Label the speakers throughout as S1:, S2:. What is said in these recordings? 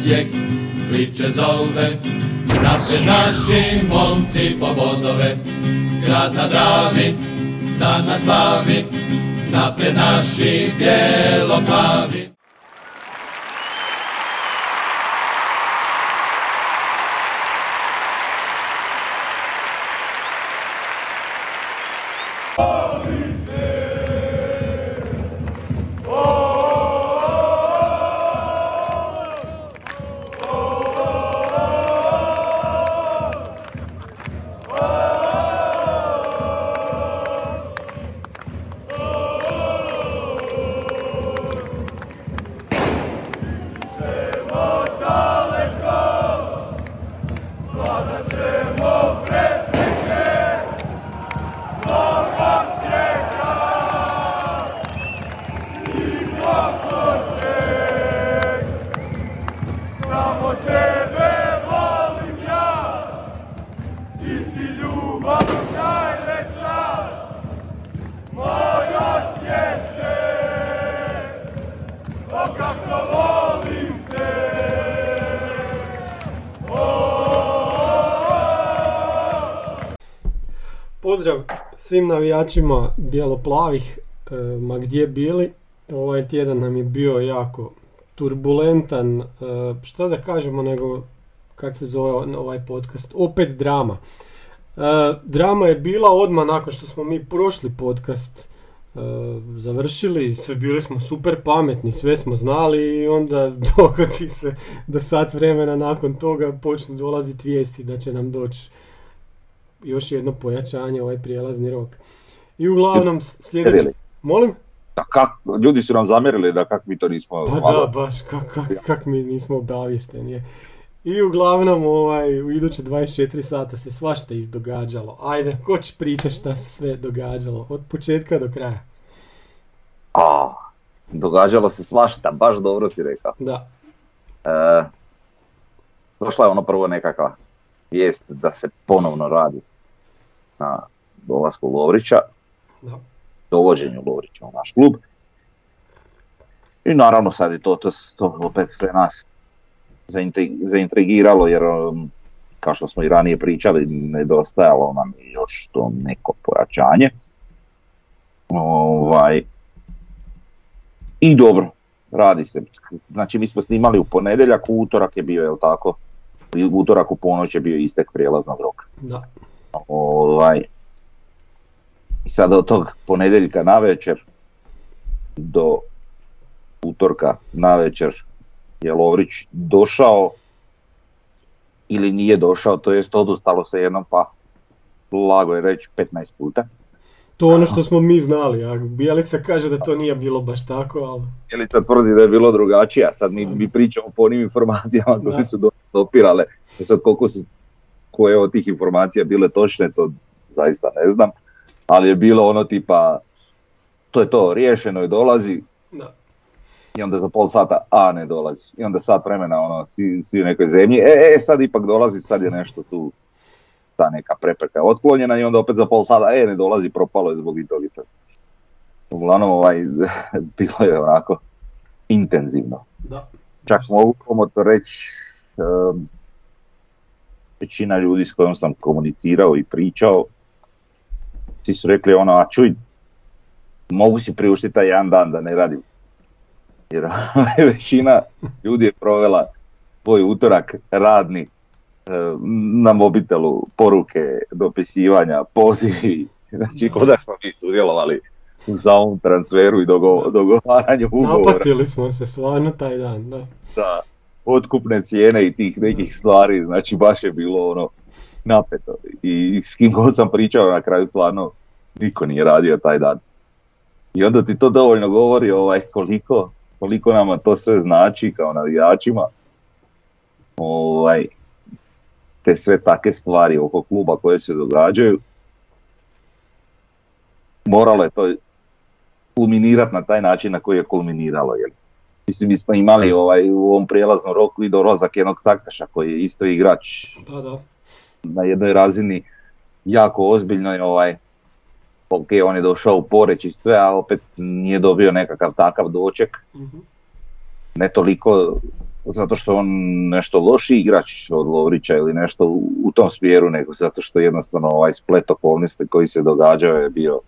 S1: Osijek priče zove. Napred naši momci po bodove, grad na Dravi, dan na slavi. Napred naši bijelo-plavi.
S2: Samo
S3: svim navijačima bijeloplavih, e, ma gdje bili. Ovaj tjedan nam je bio jako turbulentan, e, šta da kažemo nego, kak se zove ovaj podcast, opet drama. E, drama je bila odmah nakon što smo mi prošli podcast završili, sve bili smo super pametni, sve smo znali i onda dogodi se da sat vremena nakon toga počnu dolaziti vijesti da će nam doći još jedno pojačanje, ovaj prijelazni rok. I uglavnom sljedeći... Molim?
S4: Da kak, ljudi su nam zamjerili da kak mi to nismo
S3: Pa
S4: malo-
S3: da, baš, kak, kak, kak mi nismo obavješteni. je. I uglavnom, ovaj, u iduće 24 sata se svašta izdogađalo. Ajde, ko će pričati šta se sve događalo, od početka do kraja.
S4: A, događalo se svašta, baš dobro si rekao.
S3: Da,
S4: E, došla je ono prvo nekakva vijest da se ponovno radi na dolasku Lovrića,
S3: da.
S4: dovođenju Lovrića u naš klub. I naravno sad je to, to, to opet sve nas zaintrigiralo jer um, kao što smo i ranije pričali nedostajalo nam još to neko pojačanje. Ovaj, I dobro, radi se. Znači mi smo snimali u ponedjeljak, u utorak je bio, jel tako? U utorak u ponoć je bio istek prijelaznog roka.
S3: Da,
S4: Ovaj, I sad od tog ponedjeljka na večer do utorka na večer je Lovrić došao ili nije došao, to jest odustalo se jednom pa lago je reći 15 puta.
S3: to ono što smo mi znali, a Bijelica kaže da to nije bilo baš tako, ali
S4: Jelica tvrdi da je bilo drugačije, a sad mi, mi pričamo po onim informacijama koje su do- dopirale. E sad koliko su koje od tih informacija bile točne, to zaista ne znam. Ali je bilo ono tipa, to je to, riješeno je, dolazi,
S3: da.
S4: i onda za pol sata, a ne dolazi. I onda sat vremena, ono, svi, svi u nekoj zemlji, e, e, sad ipak dolazi, sad je nešto tu, ta neka prepreka je otklonjena i onda opet za pol sata, e, ne dolazi, propalo je zbog i toga. Uglavnom, ovaj, bilo je onako intenzivno.
S3: da.
S4: Čak mogu komotno reći, em, većina ljudi s kojom sam komunicirao i pričao, svi su rekli ono, a čuj, mogu si priuštiti taj jedan dan da ne radim. Jer većina ljudi je provela svoj utorak radni e, na mobitelu, poruke, dopisivanja, pozivi, znači kod da smo mi sudjelovali u samom transferu i dogo- dogovaranju ugovora
S3: Napatili smo se stvarno taj dan, da.
S4: za otkupne cijene i tih nekih stvari, znači baš je bilo ono napeto. I s kim god sam pričao na kraju stvarno niko nije radio taj dan. I onda ti to dovoljno govori ovaj, koliko, koliko nama to sve znači kao navijačima. Ovaj, te sve takve stvari oko kluba koje se događaju. Moralo je to kulminirati na taj način na koji je kulminiralo. Jel? Mislim, mi smo imali ovaj, u ovom prijelaznom roku i dolazak jednog Saktaša koji je isto igrač
S3: Da, da.
S4: na jednoj razini jako ozbiljnoj ovaj, ok, on je došao u Poreć i sve, a opet nije dobio nekakav takav doček.
S3: Mhm.
S4: Ne toliko zato što on nešto loši igrač od Lovrića ili nešto u, u tom smjeru, nego zato što jednostavno ovaj splet okolnosti koji se događao je bio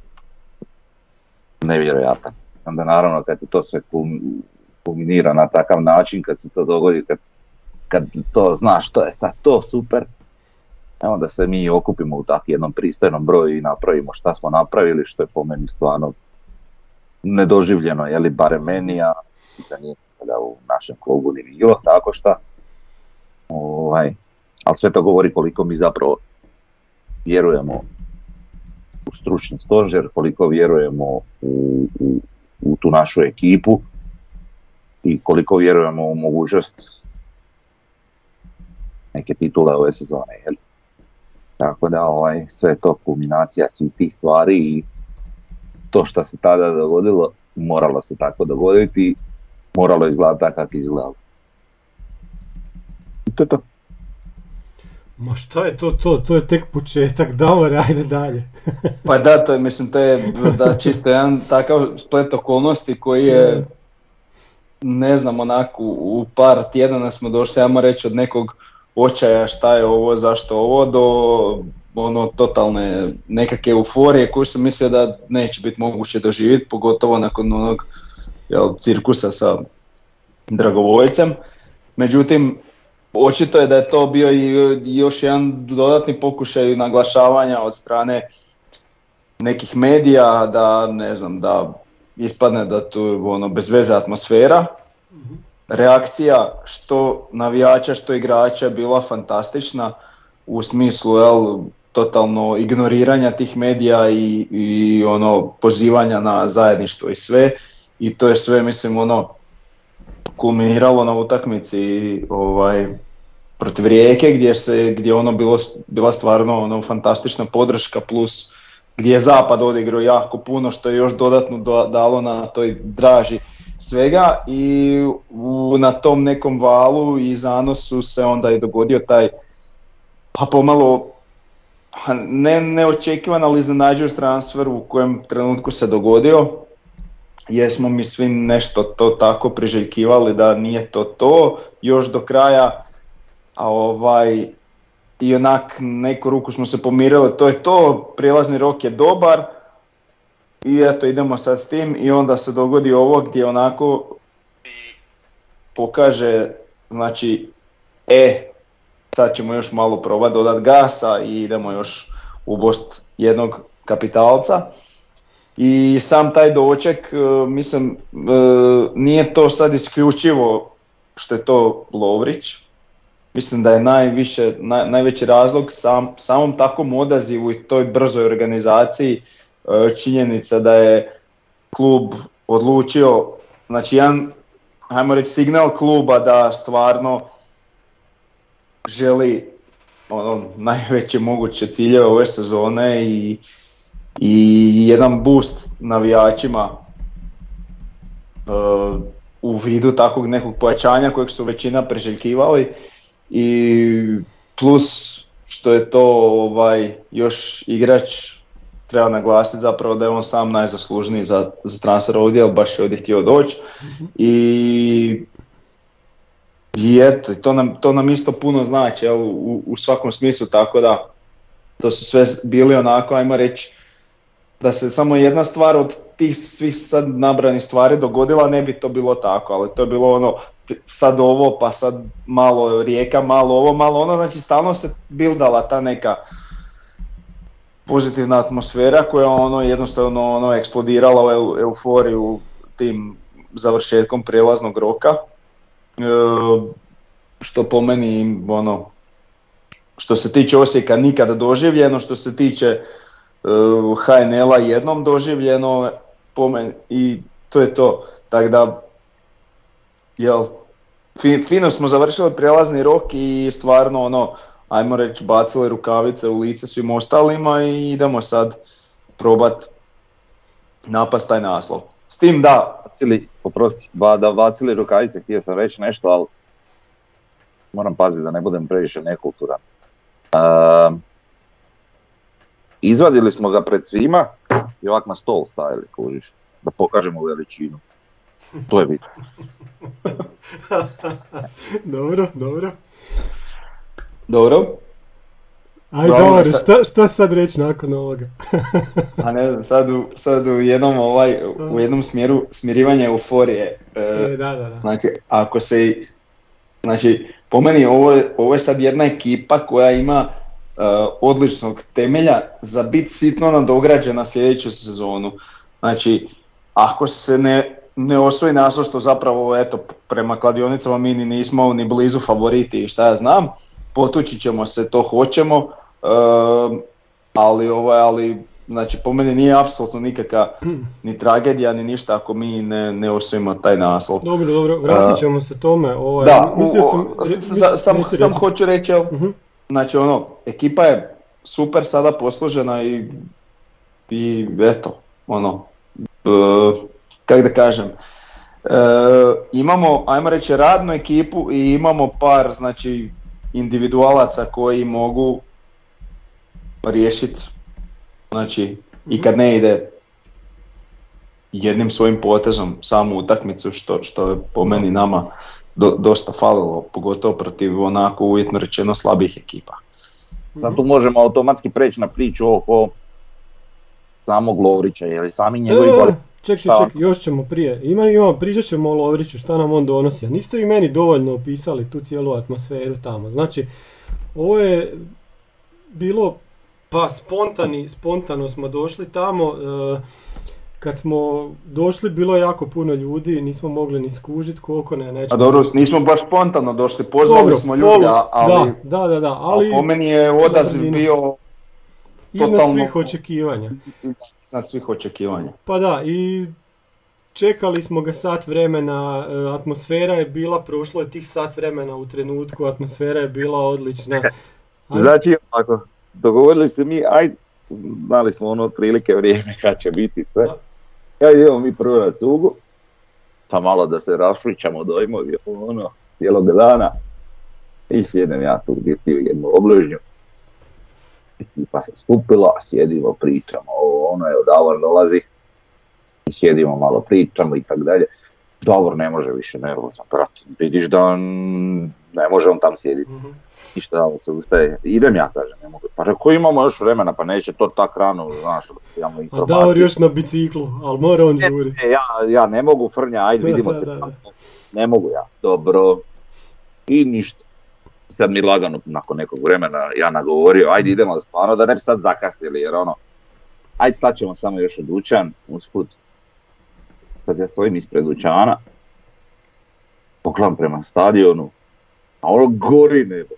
S4: nevjerojatan. Onda naravno kad ti to sve kum- kulminira na takav način, kad se to dogodi, kad, kad to znaš što je sad to super, e onda se mi okupimo u tak jednom pristojnom broju i napravimo šta smo napravili, što je po meni stvarno nedoživljeno, je li barem meni, a mislim da nije da u našem klubu ni bilo tako šta. Ovaj, ali sve to govori koliko mi zapravo vjerujemo u stručni stožer, koliko vjerujemo u, u, u tu našu ekipu i koliko vjerujemo u mogućnost neke titule ove sezone. Jel? Tako da ovaj, sve je to kulminacija svih tih stvari i to što se tada dogodilo, moralo se tako dogoditi, moralo izgledati tako kako izgledalo. I to je to.
S3: Ma šta je to, to, to je tek početak, Davor, ajde dalje.
S5: Pa da, to je, mislim, to je da čisto jedan takav splet okolnosti koji je, ne znam, onako u par tjedana smo došli, ajmo reći, od nekog očaja šta je ovo, zašto ovo, do ono totalne nekakve euforije koju sam mislio da neće biti moguće doživjeti, pogotovo nakon onog jel, cirkusa sa dragovoljcem. Međutim, očito je da je to bio i još jedan dodatni pokušaj naglašavanja od strane nekih medija da ne znam da ispadne da tu ono bez veze atmosfera. Reakcija što navijača što igrača je bila fantastična u smislu jel, totalno ignoriranja tih medija i, i ono pozivanja na zajedništvo i sve i to je sve mislim ono kulminiralo na utakmici ovaj protiv Rijeke gdje se gdje ono bilo bila stvarno ono fantastična podrška plus gdje je zapad odigrao jako puno što je još dodatno do- dalo na toj draži svega i u, na tom nekom valu i zanosu se onda i dogodio taj pa pomalo ne neočekivan ali iznenađujući transfer u kojem trenutku se dogodio. Jesmo mi svi nešto to tako priželjkivali da nije to to. Još do kraja a ovaj i onak neku ruku smo se pomirili, to je to, prijelazni rok je dobar i eto idemo sad s tim i onda se dogodi ovo gdje onako pokaže znači e sad ćemo još malo probati dodat gasa i idemo još ubost jednog kapitalca. I sam taj doček e, mislim e, nije to sad isključivo što je to Lovrić mislim da je najviše, naj, najveći razlog sam, samom takvom odazivu i toj brzoj organizaciji e, činjenica da je klub odlučio, znači jedan, hajmo reći signal kluba da stvarno želi ono, najveće moguće ciljeve ove sezone i, i jedan boost navijačima e, u vidu takvog nekog pojačanja kojeg su većina preželjkivali i plus što je to ovaj još igrač treba naglasiti zapravo da je on sam najzaslužniji za, za transfer ovdje, ali baš je ovdje htio doći i i eto, to nam, to nam isto puno znači jel, u, u svakom smislu, tako da to su sve bili onako, ajmo reći, da se samo jedna stvar od tih svih sad nabranih stvari dogodila, ne bi to bilo tako, ali to je bilo ono, sad ovo, pa sad malo rijeka, malo ovo, malo ono, znači stalno se bildala ta neka pozitivna atmosfera koja ono jednostavno ono eksplodirala u eu- euforiju tim završetkom prijelaznog roka. E, što po meni ono što se tiče Osijeka nikada doživljeno, što se tiče uh, HNL-a jednom doživljeno po meni i to je to. Tako da jel, fi- fino smo završili prijelazni rok i stvarno ono, ajmo reći, bacili rukavice u lice svim ostalima i idemo sad probat napast taj naslov. S tim da,
S4: Bacili, oprosti, ba, da bacili rukavice, htio sam reći nešto, ali moram paziti da ne budem previše nekulturan. Ehm, izvadili smo ga pred svima, i ovak na stol stavili, kužiš, da pokažemo veličinu. To je bitno.
S3: dobro, dobro.
S5: Dobro,
S3: Aj
S5: Dobro, sad-
S3: šta, šta sad reći nakon ovoga?
S5: a ne znam, sad u, sad u jednom ovaj, u jednom smjeru smirivanja euforije. e,
S3: E, da, da, da.
S5: Znači, ako se, znači, po meni ovo, ovo je sad jedna ekipa koja ima e, odličnog temelja za bit sitno nadograđena sljedeću sezonu. Znači, ako se ne, ne osvoji naslov što zapravo, eto, prema kladionicama mi ni nismo ni blizu favoriti i šta ja znam, potući ćemo se, to hoćemo, e, ali, ovaj, ali znači, po meni nije apsolutno nikakva ni tragedija, ni ništa ako mi ne, ne osvojimo taj naslov.
S3: Dobro, dobro, vratit ćemo se tome. Ovaj,
S5: Da,
S3: mislio sam, mislio-
S5: sam, sam hoću reći,
S3: Mhm.
S5: znači ono, ekipa je super sada posložena i, i eto, ono, kako da kažem, e, imamo, ajmo reći, radnu ekipu i imamo par, znači, individualaca koji mogu riješiti, znači, i kad ne ide jednim svojim potezom samu utakmicu, što, što je po meni nama do- dosta falilo, pogotovo protiv onako uvjetno rečeno slabih ekipa.
S4: Tu možemo automatski preći na priču oko samog Lovrića, jer sami njegovi
S3: E,
S4: kvali-
S3: ček, ček,
S4: Šta?
S3: ček, još ćemo prije. Ima, ima, pričat ćemo o Lovriću, šta nam on donosi. A niste vi meni dovoljno opisali tu cijelu atmosferu tamo. Znači, ovo je bilo, pa spontani, spontano smo došli tamo. e, kad smo došli, bilo je jako puno ljudi, nismo mogli ni skužit koliko ne, nećemo...
S5: A dobro, nismo baš spontano došli, pozvali
S3: Dobro,
S5: smo a- ali,
S3: Da, da, da, da,
S5: ali po meni je odaziv bio
S3: iznad
S5: totalno-
S3: svih očekivanja.
S5: iznad svih očekivanja.
S3: Pa da, i čekali smo ga sat vremena, e, atmosfera je bila, prošlo je tih sat vremena u trenutku, atmosfera je bila odlična. Ali-
S4: Znači, ako dogovorili se mi, aj, znali smo ono otprilike vrijeme kad će biti sve. Ja idemo mi prvo na tugu, pa malo da se rašpričamo dojmovi, ono, cijelog dana. I sjedem ja tu gdje ti u jednu obležnju. Ekipa se skupila, sjedimo, pričamo, ovo, ono je Davor dolazi. I sjedimo malo, pričamo i tako dalje. Davor ne može više nervozan, brate, vidiš da on ne može on tam sjediti
S3: Mhm.
S4: ništa da se ustaje. Idem ja, kažem, ne mogu. Pa ako imamo još vremena, pa neće to tak rano, znaš, imamo
S3: A
S4: informacije.
S3: Davor još na biciklu, ali mora on žuriti.
S4: Ja, ja ne mogu, Frnja, ajde vidimo
S3: da,
S4: se.
S3: da, da.
S4: Ne mogu ja, dobro. I ništa. Sad mi lagano, nakon nekog vremena, ja nagovorio, ajde idemo stvarno, da ne bi sad zakasnili, jer ono, ajde sad ćemo samo još u dućan, usput. Sad ja stojim ispred dućana, pogledam prema stadionu, a ono gori nebo.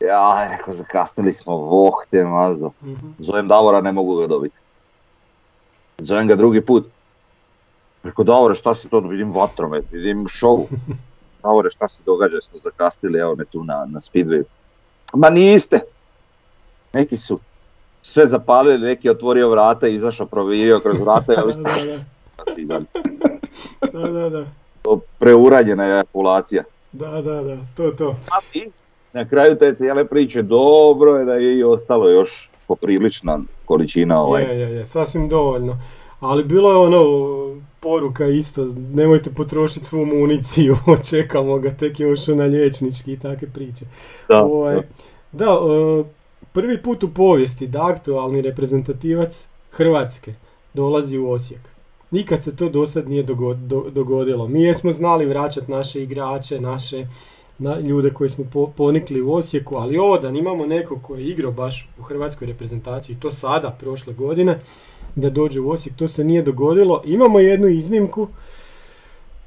S4: Ja, rekao, zakasnili smo, voh te mazo.
S3: Mhm.
S4: Zovem Davora, ne mogu ga dobiti. Zovem ga drugi put. Rekao, Davore, šta si to, vidim vatromet, vidim šovu. Davore, šta se događa, smo zakastili, evo me tu na, na Speedway. Ma niste! Neki su sve zapalili, neki je otvorio vrata, izašao, provjerio kroz vrata, ja
S3: Da, da, da, da, da,
S4: to preuranjena ejakulacija.
S3: da, da, da, to, to.
S4: A i na kraju te cijele priče dobro je da je i ostalo još poprilična količina ovaj.
S3: Je, je, je, sasvim dovoljno. Ali bilo je ono, poruka isto, nemojte potrošiti svu municiju, čekamo ga, tek je ušao na liječnički i takve priče.
S4: Da,
S3: Ovaj,
S4: da.
S3: da, prvi put u povijesti da aktualni reprezentativac Hrvatske dolazi u Osijek. Nikad se to do sad nije dogo- do- dogodilo. Mi jesmo znali vraćati naše igrače, naše na, ljude koji smo po- ponikli u Osijeku, ali ovo da imamo nekog koji je igrao baš u hrvatskoj reprezentaciji, to sada, prošle godine, da dođe u Osijek, to se nije dogodilo. Imamo jednu iznimku,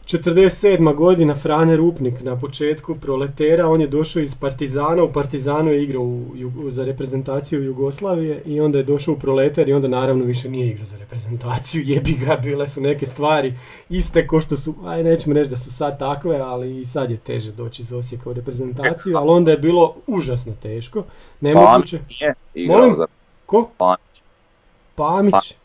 S3: 47. godina Frane Rupnik na početku proletera, on je došao iz Partizana, u Partizanu je igrao u, za reprezentaciju Jugoslavije i onda je došao u proleter i onda naravno više nije igrao za reprezentaciju, jebi ga, bile su neke stvari iste ko što su, aj nećemo reći da su sad takve, ali i sad je teže doći iz Osijeka u reprezentaciju, ali onda je bilo užasno teško, nemoguće.
S4: nije igrao
S3: Molim? Ko?
S4: Panić.
S3: Pamić.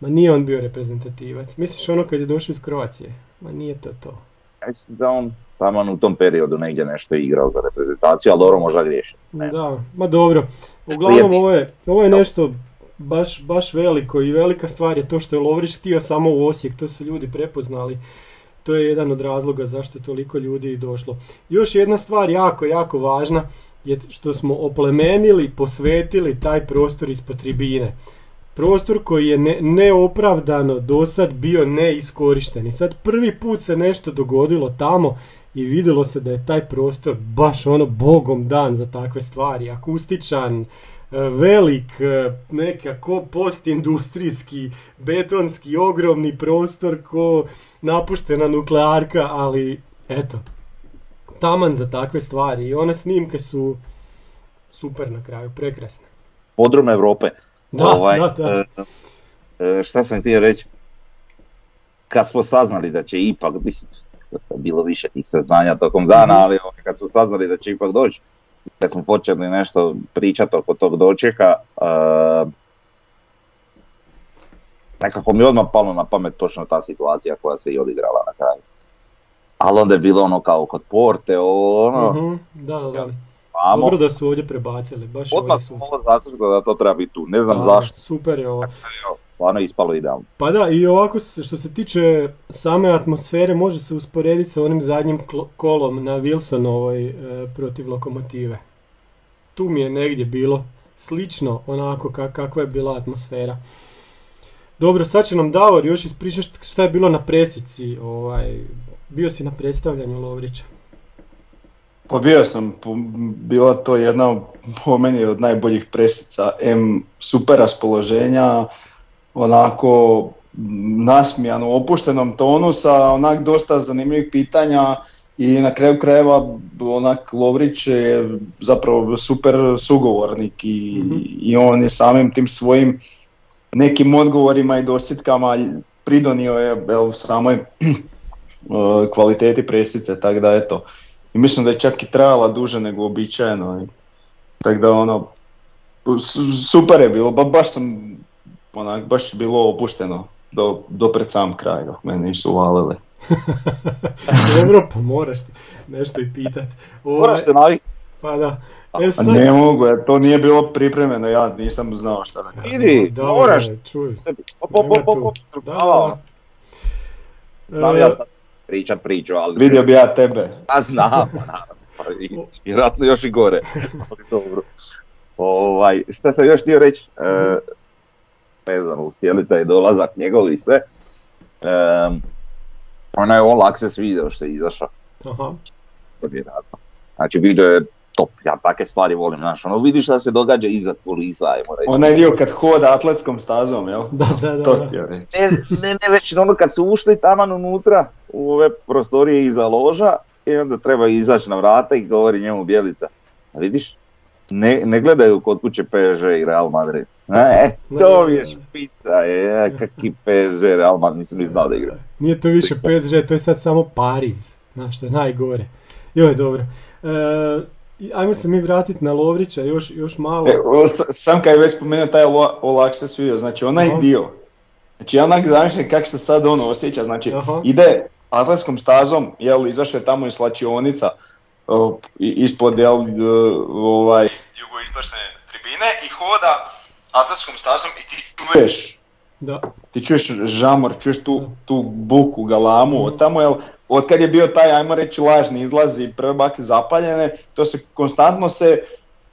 S3: Ma nije on bio reprezentativac. Misliš ono kad je došao iz Kroacije? Ma nije to to.
S4: Ja mislim da on tamo u tom periodu negdje nešto igrao za reprezentaciju, ali dobro možda griješi.
S3: Da, ma dobro. Uglavnom ovo je, ovo je nešto baš, baš veliko i velika stvar je to što je Lovrić htio samo u Osijek, to su ljudi prepoznali. To je jedan od razloga zašto je toliko ljudi i došlo. Još jedna stvar jako, jako važna je što smo oplemenili, posvetili taj prostor ispod tribine. Prostor koji je ne, neopravdano do sad bio neiskorišten. I sad prvi put se nešto dogodilo tamo i vidjelo se da je taj prostor baš ono bogom dan za takve stvari. Akustičan, e, velik, e, nekako postindustrijski, betonski, ogromni prostor ko napuštena nuklearka, ali eto, taman za takve stvari. I one snimke su super na kraju, prekrasne.
S4: Podrum Europe.
S3: Da,
S4: Ovaj,
S3: da, da.
S4: e, e, šta sam htio reći? Kad smo saznali da će ipak, mislim, da je bilo više tih saznanja tokom dana, ali ovaj, kad smo saznali da će ipak doći, kad smo počeli nešto pričati oko tog dočeka, e, nekako mi je odmah palo na pamet točno ta situacija koja se i odigrala na kraju. Ali onda je bilo ono kao kod porte, ono,
S3: Mhm, Da, da, da.
S4: vamo.
S3: Dobro da su ovdje prebacili, baš
S4: Odmah
S3: su.
S4: ovo zacrtao da to treba biti tu, ne znam
S3: Da,
S4: zašto,
S3: Super je ovo.
S4: stvarno je ispalo idealno.
S3: Pa da, i ovako se- što se tiče same atmosfere može se usporediti sa onim zadnjim kolom na Wilsonovoj e, protiv lokomotive. Tu mi je negdje bilo slično onako ka- kakva je bila atmosfera. Dobro, sad će nam Davor još ispričati šta je bilo na presici. Ovaj, bio si na predstavljanju Lovrića.
S5: Pa bio sam, bila to jedna po meni od najboljih presica, M super raspoloženja, onako nasmijan u opuštenom tonu sa onak dosta zanimljivih pitanja i na kraju krajeva onak Lovrić je zapravo super sugovornik i,
S3: Mhm.
S5: i on je samim tim svojim nekim odgovorima i dosjetkama pridonio je jel, samoj kvaliteti presice, tako da eto. I mislim da je čak i trajala duže nego uobičajeno. Tako da ono, su- super je bilo, ba, baš sam, onak, baš je bilo opušteno do, do pred sam kraj, dok me nisu valili.
S3: Dobro, pa moraš nešto i pitat.
S4: Moraš se naviknuti.
S3: Pa da. E, sad,
S5: ne mogu, jer to nije bilo pripremljeno, ja nisam znao šta da kažem.
S4: Idi, moraš
S3: čuj.
S4: sebi. Op, op, op, op, op,
S3: Da, da, da.
S4: Znam
S3: E,
S4: ja sad pričat priču, ali
S5: Vidio bi ja tebe.
S4: ja znam, pa naravno, pa i- vjerojatno još i gore, ali dobro. Ovaj, šta sam još htio reći, e, vezano uz cijeli taj dolazak njegov i sve, e, onaj All Access video što je izašao,
S3: Aha.
S4: vjerojatno. Znači video je top, ja takve stvari volim, znaš, ono vidiš šta se događa iza kulisa, ajmo reći.
S5: Onaj dio kad hoda atletskom stazom, jel?
S3: Da, da, da.
S5: To reći.
S4: ne, ne, ne već ono kad su ušli taman unutra u ove prostorije iza loža i onda treba izaći na vrata i govori njemu Bjelica. A vidiš, ne, ne gledaju kod kuće PSG i Real Madrid. E, to mi je špica, je, kakvi PSG, Real Madrid, nisam ni znao da igra.
S3: Nije to više PSG, to je sad samo Pariz. Znaš, što je najgore. Joj, dobro. E, ajmo se mi vratiti na Lovrića još, još malo.
S5: E, o, sam kad je već spomenuo taj access video, znači onaj
S3: Aha.
S5: dio, znači ja onak zamišljam kako se sad ono osjeća, znači
S3: Aha.
S5: ide atletskom stazom, jel, izašao je tamo iz slačionica, o, ispod, jel, ovaj, jugoistočne tribine i hoda atletskom stazom i ti čuješ,
S3: Da.
S5: ti čuješ žamor, čuješ tu, tu buku, galamu, od tamo, jel, od kad je bio taj, ajmo reći, lažni izlazi, prve bake zapaljene, to se konstantno se,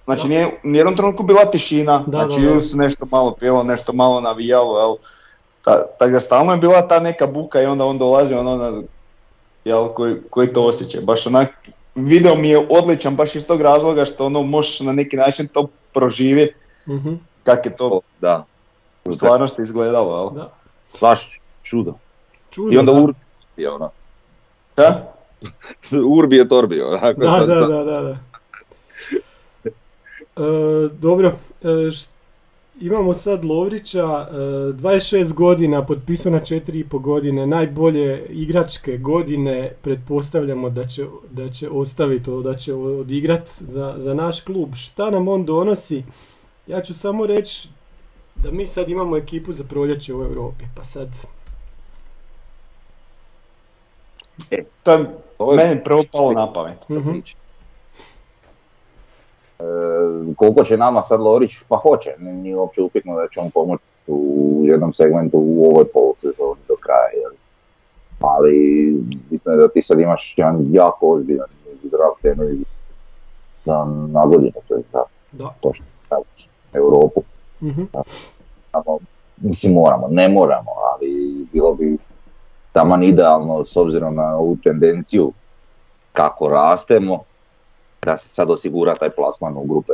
S5: znači nije u nijednom trenutku bila tišina,
S3: Da,
S5: znači
S3: da, da.
S5: ili se nešto malo pjevalo, nešto malo navijalo, jel, Ta- tako da stalno je bila ta neka buka i onda on dolazi, ono, na, jel, koji, koji to osjeća, baš onak, video mi je odličan baš iz tog razloga što ono možeš na neki način to proživjeti,
S3: Mhm,
S5: kako je to
S4: Da,
S5: u stvarnosti izgledalo, jel?
S3: da.
S4: baš čudo.
S3: Čudo,
S4: I onda
S3: da.
S4: Urbi je ono,
S5: Da?
S4: Urbi je Torbi, onako
S3: Da,
S4: sad-
S3: da,
S4: sad-
S3: da, da, da. E, dobro, e, š- imamo sad Lovrića, e, 26 godina, potpisao na 4,5 godine, najbolje igračke godine, pretpostavljamo da će, da će ostaviti, to, da će odigrat za, za naš klub. Šta nam on donosi? Ja ću samo reći da mi sad imamo ekipu za proljeće u Europi, pa sad...
S5: To je
S4: Ovo je
S5: meni prvo palo na pamet.
S3: Mhm.
S4: E, koliko će nama sad Lorić, pa hoće, nije uopće upitno da će on pomoći u jednom segmentu u ovoj polusezoni do kraja. Jel? Ali bitno je da ti sad imaš jedan jako ozbiljan zdrav temelj za na godinu, to je za
S3: Da.
S4: to što praviš Europu.
S3: Mhm.
S4: Samo, mislim moramo, ne moramo, ali bilo bi taman idealno s obzirom na ovu tendenciju kako rastemo, da se sad osigura taj plasman u grupe.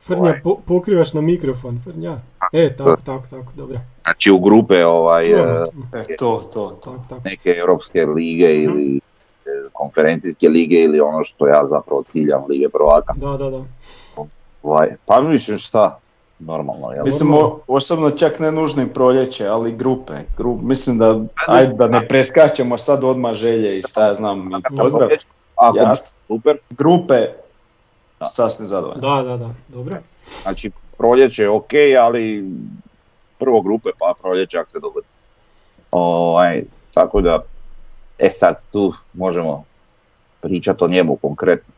S3: Frnja,
S4: Ovaj.
S3: po- pokrivaš na mikrofon, Frnja. E, tako, tako, tako, dobro.
S4: Znači u grupe ovaj,
S3: Čujemo.
S4: e,
S5: to, to, to.
S4: Neke europske lige ili e, konferencijske lige ili ono što ja zapravo ciljam lige prvaka.
S3: Da, da, da.
S4: Ovaj, pa mislim šta, normalno, jel?
S5: Mislim, o- osobno čak ne nužno i proljeće, ali grupe. Gru, mislim da, ajde da ne preskačemo sad odmah želje i šta ja znam, i pozdrav.
S4: Ako
S5: Ja
S4: super,
S5: grupe,
S4: Da.
S5: sasvim zadovoljan.
S3: Da, da, da, dobro.
S4: znači proljeće je ok, ali prvo grupe pa proljeće ako se dogodi. Ovaj, tako da, e sad tu možemo pričati o njemu konkretno.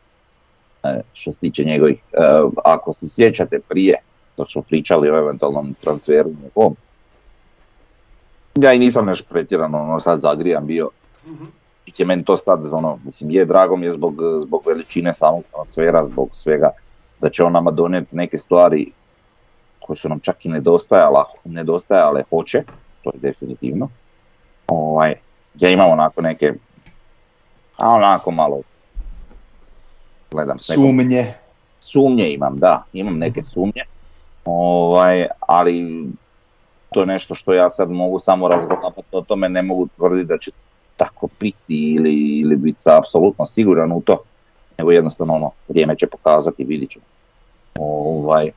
S4: E, što se tiče njegovih, e, ako se sjećate prije, dok smo pričali o eventualnom transferu njegovom, ja i nisam nešto pretjerano ono sad zagrijan bio. I je meni to sad, ono, mislim, je drago mi je zbog, zbog veličine samog transfera, zbog svega, da će on nama donijeti neke stvari koje su nam čak i nedostajala, nedostajale hoće, to je definitivno. Ovaj, ja imam onako neke, a onako malo, gledam
S5: Sumnje.
S4: sumnje imam, da, imam neke sumnje, ovaj, ali to je nešto što ja sad mogu samo razgovarati o tome, ne mogu tvrditi da će tako biti ili, ili biti sa apsolutno siguran u to, nego jednostavno ono, vrijeme će pokazati, vidit ćemo. Ovaj,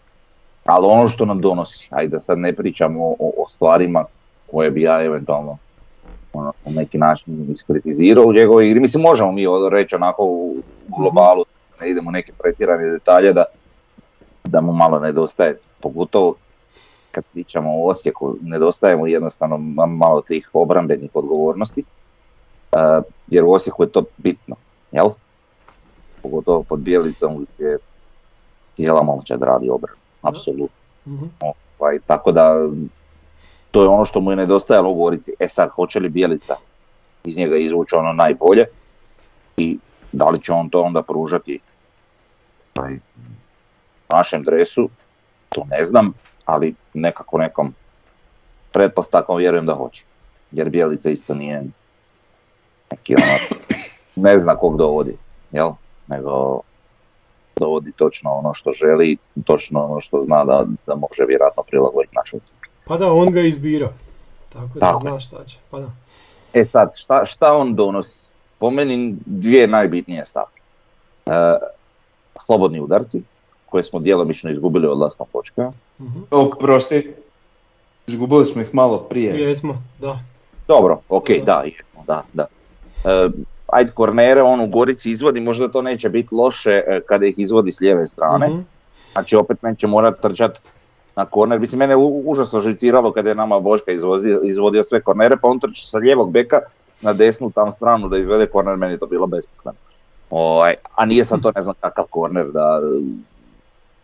S4: ali ono što nam donosi, ajde da sad ne pričamo o, o stvarima koje bi ja eventualno ono, na neki način iskritizirao u njegovoj igri, mislim možemo mi reći onako u u globalu, ne idemo neke pretjerane detalje da, da mu malo nedostaje, pogotovo kad pričamo o Osijeku, nedostaje mu jednostavno ma- malo tih obrambenih odgovornosti, e, jer u Osijeku je to bitno, jel? Pogotovo pod Bijelicom gdje cijela momčad radi obranu, apsolutno.
S3: Mhm.
S4: Ovaj, tako da to je ono što mu je nedostajalo u Gorici. E sad, hoće li Bijelica iz njega izvući ono najbolje i da li će on to onda pružati ovaj, našem dresu, to ne znam, ali nekako nekom pretpostavkom vjerujem da hoće. Jer Bijelica isto nije neki ono, ne zna kog dovodi, jel? Nego dovodi točno ono što želi, točno ono što zna da, da može vjerojatno prilagoditi našoj ekipi.
S3: Pa da, on ga je izbirao. Tako da
S4: Tako je.
S3: zna šta će. Pa da.
S4: E sad, šta, šta on donosi? Po meni dvije najbitnije stavke. E, slobodni udarci, koje smo djelomično izgubili odlaskom počka.
S3: Mhm.
S5: Oprosti, izgubili smo ih malo prije.
S3: Jesmo, da.
S4: Dobro, ok,
S3: Da.
S4: da, jesmo, da, da. E, ajde, kornere on u Gorici izvodi, možda to neće biti loše e, kada ih izvodi s lijeve strane.
S3: Mhm.
S4: Znači opet neće morat trčat na korner. Mislim, mene u- užasno žiciralo kada je nama Boška izvozio, izvodio sve kornere, pa on trči sa lijevog beka na desnu tam stranu da izvede korner, meni je to bilo besmisleno. Ovaj, a nije sad to ne znam kakav korner da...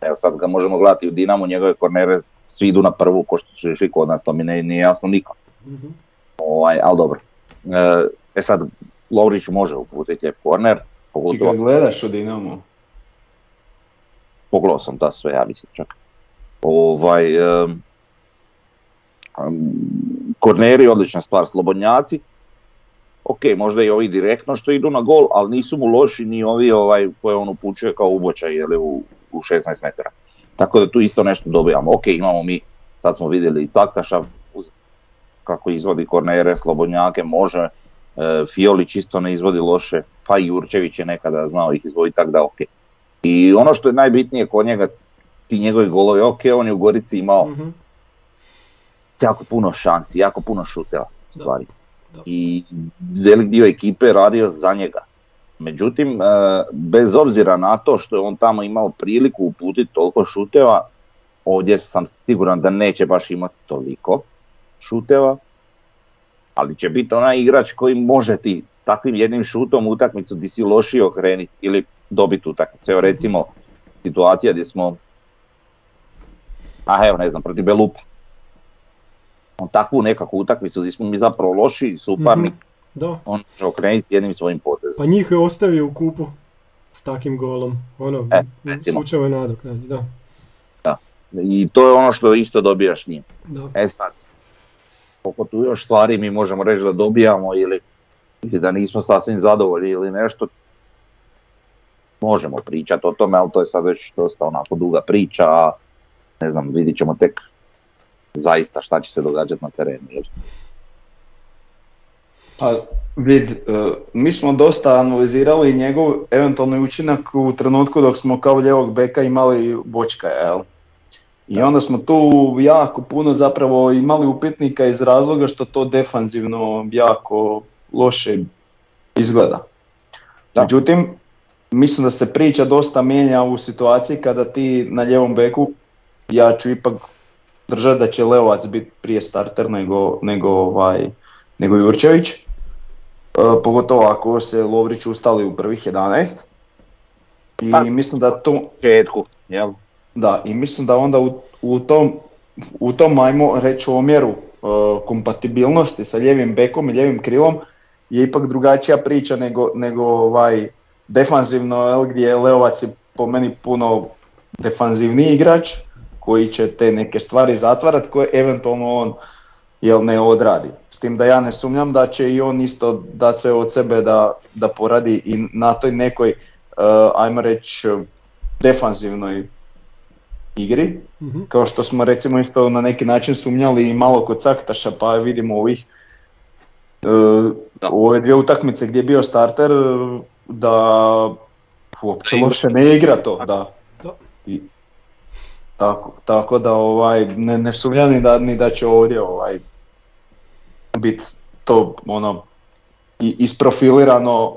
S4: Evo sad ga možemo gledati u Dinamu, njegove kornere svi idu na prvu, ko što su išli kod nas, to mi ne, nije jasno nikom.
S3: Mhm.
S4: Ovaj, ali dobro. E, E sad, Lovrić može uputiti lijep korner,
S5: Ti ga gledaš u Dinamu.
S4: pogledao sam da sve, ja mislim čak. Ovaj, em, korneri, odlična stvar, slobodnjaci. Ok, možda i ovi direktno što idu na gol, ali nisu mu loši ni ovi ovaj, koje on upućuje kao ubočaj jeli, u, u 16 metara. Tako da tu isto nešto dobijamo. Ok, imamo mi, sad smo vidjeli i Caktaša, uz- kako izvodi kornere, slobodnjake, može. E, Fiolić isto ne izvodi loše, pa i Jurčević je nekada znao ih izvoditi, tako da ok. I ono što je najbitnije kod njega, ti njegovi golovi, ok, on je u Gorici imao
S3: Mhm.
S4: jako puno šansi, jako puno šuteva
S3: Da,
S4: stvari.
S3: da.
S4: I velik dio ekipe radio za njega. Međutim, e, bez obzira na to što je on tamo imao priliku uputiti toliko šuteva, ovdje sam siguran da neće baš imati toliko šuteva, ali će biti onaj igrač koji može ti s takvim jednim šutom utakmicu di si lošiji okreniti ili dobiti utakmicu. Evo recimo situacija gdje smo a evo ne znam, protiv Belupa. On takvu nekakvu utakmicu gdje smo mi zapravo loši, suparnik,
S3: Mhm. Da,
S4: on može okrenuti s jednim svojim potezom.
S3: pa njih je ostavio u kupu s takim golom. Ono,
S4: E,
S3: slučajno nadoknadi, da.
S4: I to je ono što isto dobijaš s njim.
S3: da.
S4: E sad, koliko tu još stvari mi možemo reći da dobijamo ili, ili da nismo sasvim zadovoljni ili nešto, možemo pričati o tome, ali to je sad već dosta onako duga priča, a ne znam, vidit ćemo tek zaista šta će se događati na terenu. Jer
S5: Pa vid, e, mi smo dosta analizirali njegov eventualni učinak u trenutku dok smo kao ljevog beka imali Bočka, jel? I onda smo tu jako puno zapravo imali upitnika iz razloga što to defanzivno jako loše izgleda.
S4: Da.
S5: Međutim, mislim da se priča dosta mijenja u situaciji kada ti na ljevom beku, ja ću ipak držati da će Leovac biti prije starter nego, nego, ovaj, nego Jurčević. E, pogotovo ako se Lovrić ustali u prvih 11. I
S4: Pa-
S5: mislim da to,
S4: početku, jel?
S5: da, i mislim da onda u, u tom, u tom ajmo reći omjeru e, kompatibilnosti sa ljevim bekom i ljevim krilom je ipak drugačija priča nego, nego ovaj defanzivno, jel, gdje Leovac je po meni puno defanzivniji igrač koji će te neke stvari zatvarat koje eventualno on jel ne odradi. S tim da ja ne sumnjam da će i on isto dati sve od sebe da, da poradi i na toj nekoj, uh, ajmo reći, defanzivnoj igri,
S3: Mhm.
S5: kao što smo recimo isto na neki način sumnjali i malo kod Caktaša, pa vidimo ovih uh, u ove dvije utakmice gdje je bio starter, uh, da uopće
S4: Da
S5: loše ne igra to, da.
S3: Da.
S5: I, tako, tako da ovaj, ne, ne sumnjam ni da, ni da će ovdje ovaj, biti to ono i- isprofilirano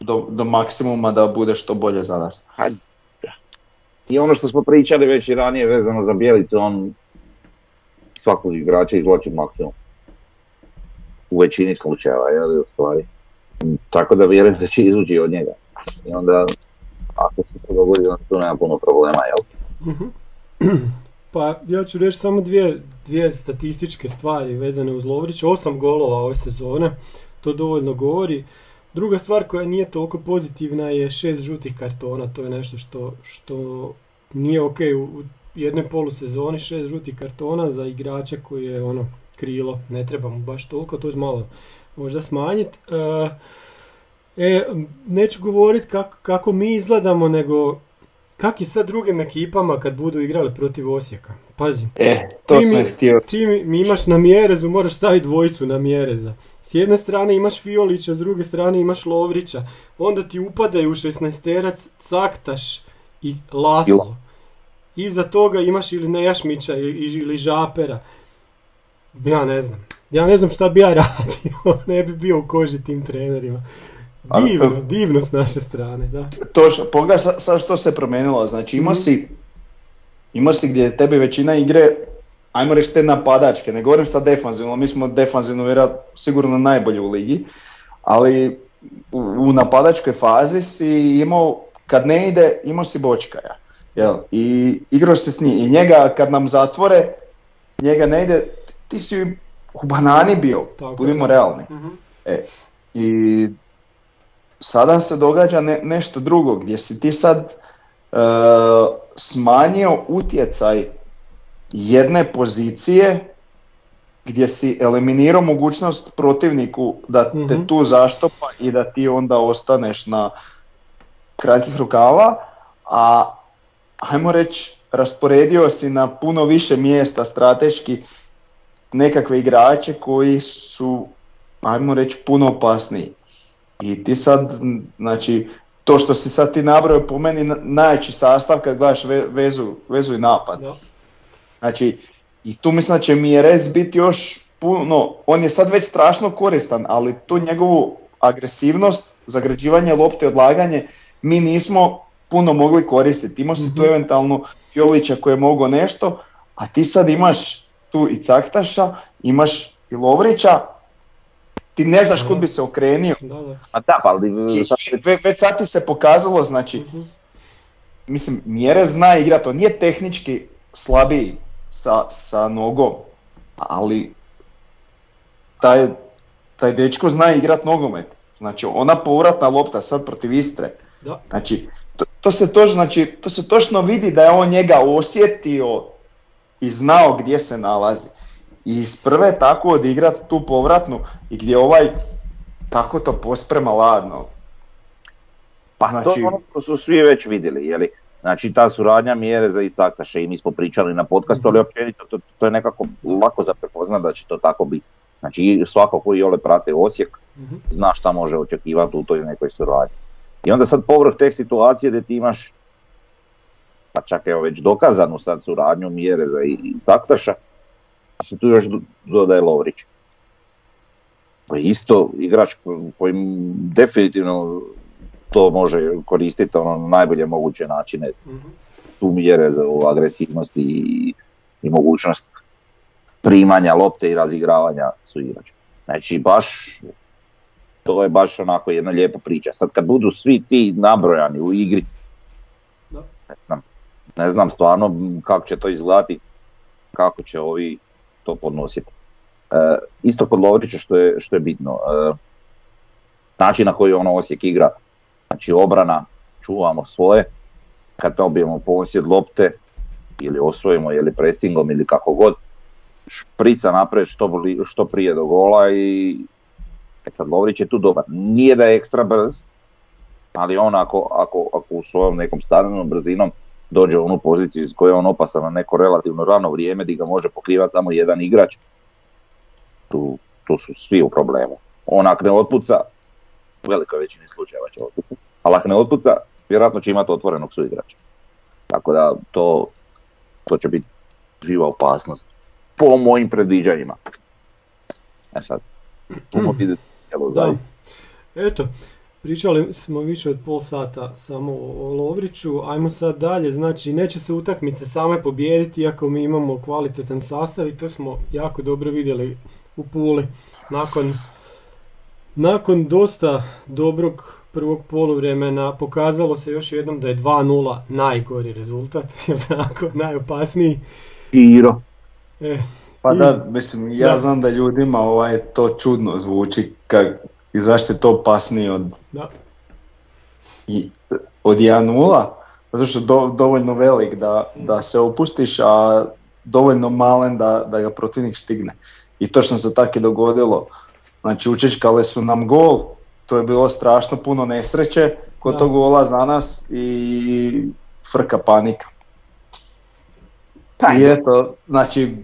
S5: do, do maksimuma da bude što bolje za nas.
S4: I ono što smo pričali već i ranije vezano za Bjelicu, on svakog igrača izvlači maksimum. U većini slučajeva, jel, u stvari. Tako da vjerujem da će izvući od njega. I onda, ako se to dogodi, onda tu nema puno problema, jel?
S3: Mhm. Pa ja ću reći samo dvije, dvije statističke stvari vezane uz Lovrić. Osam golova ove sezone, to dovoljno govori. Druga stvar koja nije toliko pozitivna je šest žutih kartona. To je nešto što, što nije ok u, jednoj polusezoni. Šest žutih kartona za igrača koji je ono krilo. Ne treba mu baš toliko, to je malo možda smanjiti. E, neću govoriti kako, kako mi izgledamo, nego Kak je sad drugim ekipama kad budu igrali protiv Osijeka? Pazi,
S5: E, to
S3: Ti
S5: sam
S3: mi-
S5: htio.
S3: ti mi, imaš na Mjerezu, moraš staviti dvojicu na Mjereza. S jedne strane imaš Fiolića, s druge strane imaš Lovrića. Onda ti upadaju u 16-terac Caktaš i Laslo. Iza toga imaš ili Nejašmića ili, ili Žapera. Ja ne znam. Ja ne znam šta bi ja radio. ne bi bio u koži tim trenerima.
S5: Ali-
S3: Divno, divno s naše strane, da.
S5: To što, pogledaj sa- sad što se promijenilo, znači imao
S3: Mhm.
S5: si, imao si gdje tebi većina igre, ajmo reći te napadačke, ne govorim sad defanzivno, mi smo defanzivno vjerojatno sigurno najbolji u ligi, ali u, u napadačkoj fazi si imao, kad ne ide, imao si bočkaja, jel? I igrao si s njim, i njega kad nam zatvore, njega ne ide, ti si u banani bio,
S3: Tako je,
S5: budimo
S3: da.
S5: realni.
S3: Mhm.
S5: E, I sada se događa ne- nešto drugo gdje si ti sad e, smanjio utjecaj jedne pozicije gdje si eliminirao mogućnost protivniku da te
S3: Mhm.
S5: tu zaštopa i da ti onda ostaneš na kratkih rukava, a ajmo reći rasporedio si na puno više mjesta strateški nekakve igrače koji su, ajmo reći, puno opasniji. I ti sad, znači, to što si sad ti nabrojao po meni na- najjači sastav kad gledaš ve- vezu, vezu i napad.
S3: Da.
S5: Znači, i tu mislim da će Mjerez biti još puno, on je sad već strašno koristan, ali tu njegovu agresivnost, zagrađivanje lopte, odlaganje, mi nismo puno mogli koristiti. Imao si tu
S3: Mhm.
S5: eventualno Fiolića koji je mogao nešto, a ti sad imaš tu i Caktaša, imaš i Lovrića, ti ne znaš kud bi se okrenio.
S3: Da, da.
S4: A da, pa ali
S5: ve- već sad ti se pokazalo, znači,
S3: Mhm.
S5: mislim, Mjerez zna igrati, on nije tehnički slabiji sa, sa nogom, ali taj, taj dečko zna igrat nogomet. Znači ona povratna lopta sad protiv Istre,
S3: Da.
S5: Znači, to, to, se točno, znači, to se točno vidi da je on njega osjetio i znao gdje se nalazi. I iz prve tako odigrat tu povratnu i gdje ovaj tako to posprema ladno.
S4: Pa
S5: Znači-
S4: to ono što su svi već vidjeli, jeli? Znači ta suradnja mjere za Icaktaše i mi smo pričali na podcastu, ali općenito to, to je nekako lako za prepoznat da će to tako biti. Znači svako koji ole prate Osijek
S3: Mhm.
S4: zna šta može očekivati u toj nekoj suradnji. I onda sad povrh te situacije gdje ti imaš, pa čak evo već dokazanu sad suradnju mjere za Icaktaša, se tu još do- dodaje Lovrić. Pa isto igrač ko- koji definitivno to može koristiti ono na najbolje moguće načine,
S3: Mhm.
S4: tu mjere za agresivnost i, i mogućnost primanja lopte i razigravanja su igrača. Znači baš, to je baš onako jedna lijepa priča. Sad kad budu svi ti nabrojani u igri, ne znam, ne znam stvarno kako će to izgledati, kako će ovi to podnositi. E, isto kod Lovrića što je, što je bitno, e, način na koji ono Osijek igra, znači obrana, čuvamo svoje, kad dobijemo posjed lopte ili osvojimo ili presingom ili kako god, šprica naprijed što, što prije do gola i e sad Lovrić je tu dobar. Nije da je ekstra brz, ali on ako, ako, ako u svojom nekom stalnom brzinom dođe u onu poziciju iz koje je on opasan na neko relativno rano vrijeme di ga može pokrivati samo jedan igrač, tu, tu su svi u problemu. On ako ne otpuca, u velikoj većini slučajeva će otpucati, ali ako ne otpuca, vjerojatno će imati otvorenog suigrača. Tako da to, to će biti živa opasnost. Po mojim predviđanjima. E sad, tu mo vidjeti zaista.
S3: Eto, pričali smo više od pol sata samo o, Lovriću, ajmo sad dalje, znači neće se utakmice same pobijediti iako mi imamo kvalitetan sastav i to smo jako dobro vidjeli u Puli. Nakon, nakon dosta dobrog prvog poluvremena pokazalo se još jednom da je 2-0 najgori rezultat, jel tako, najopasniji.
S4: Širo.
S3: E,
S5: Pa
S3: I-
S5: da, mislim, ja
S3: da.
S5: znam da ljudima ovaj, to čudno zvuči kak, i zašto je to opasnije od,
S3: da,
S5: i, od 1-0, zato što do, dovoljno velik da, da se opustiš, a dovoljno malen da, da ga protivnik stigne. I točno se tako i dogodilo. Znači učečkale su nam gol, to je bilo strašno puno nesreće kod
S3: Da.
S5: tog gola za nas i frka panika.
S4: Pa,
S5: I eto, znači,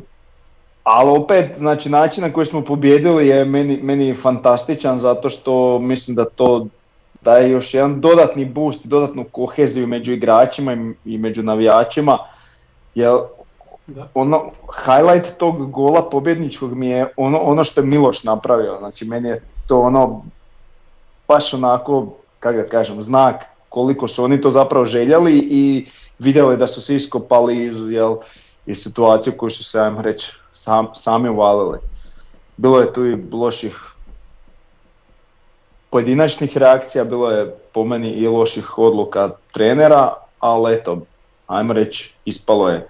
S5: ali opet, znači način na koji smo pobjedili je meni, meni fantastičan zato što mislim da to daje još jedan dodatni boost, dodatnu koheziju među igračima i, i među navijačima. Jer
S3: da.
S5: ono, highlight tog gola pobjedničkog mi je ono, ono što je Miloš napravio. Znači meni je to ono baš onako, kako da kažem, znak koliko su oni to zapravo željeli i vidjeli da su se iskopali iz, jel, iz situacije u koju su se, ajmo reći, sam, sami uvalili. Bilo je tu i loših pojedinačnih reakcija, bilo je po meni i loših odluka trenera, ali eto, ajmo reći, ispalo je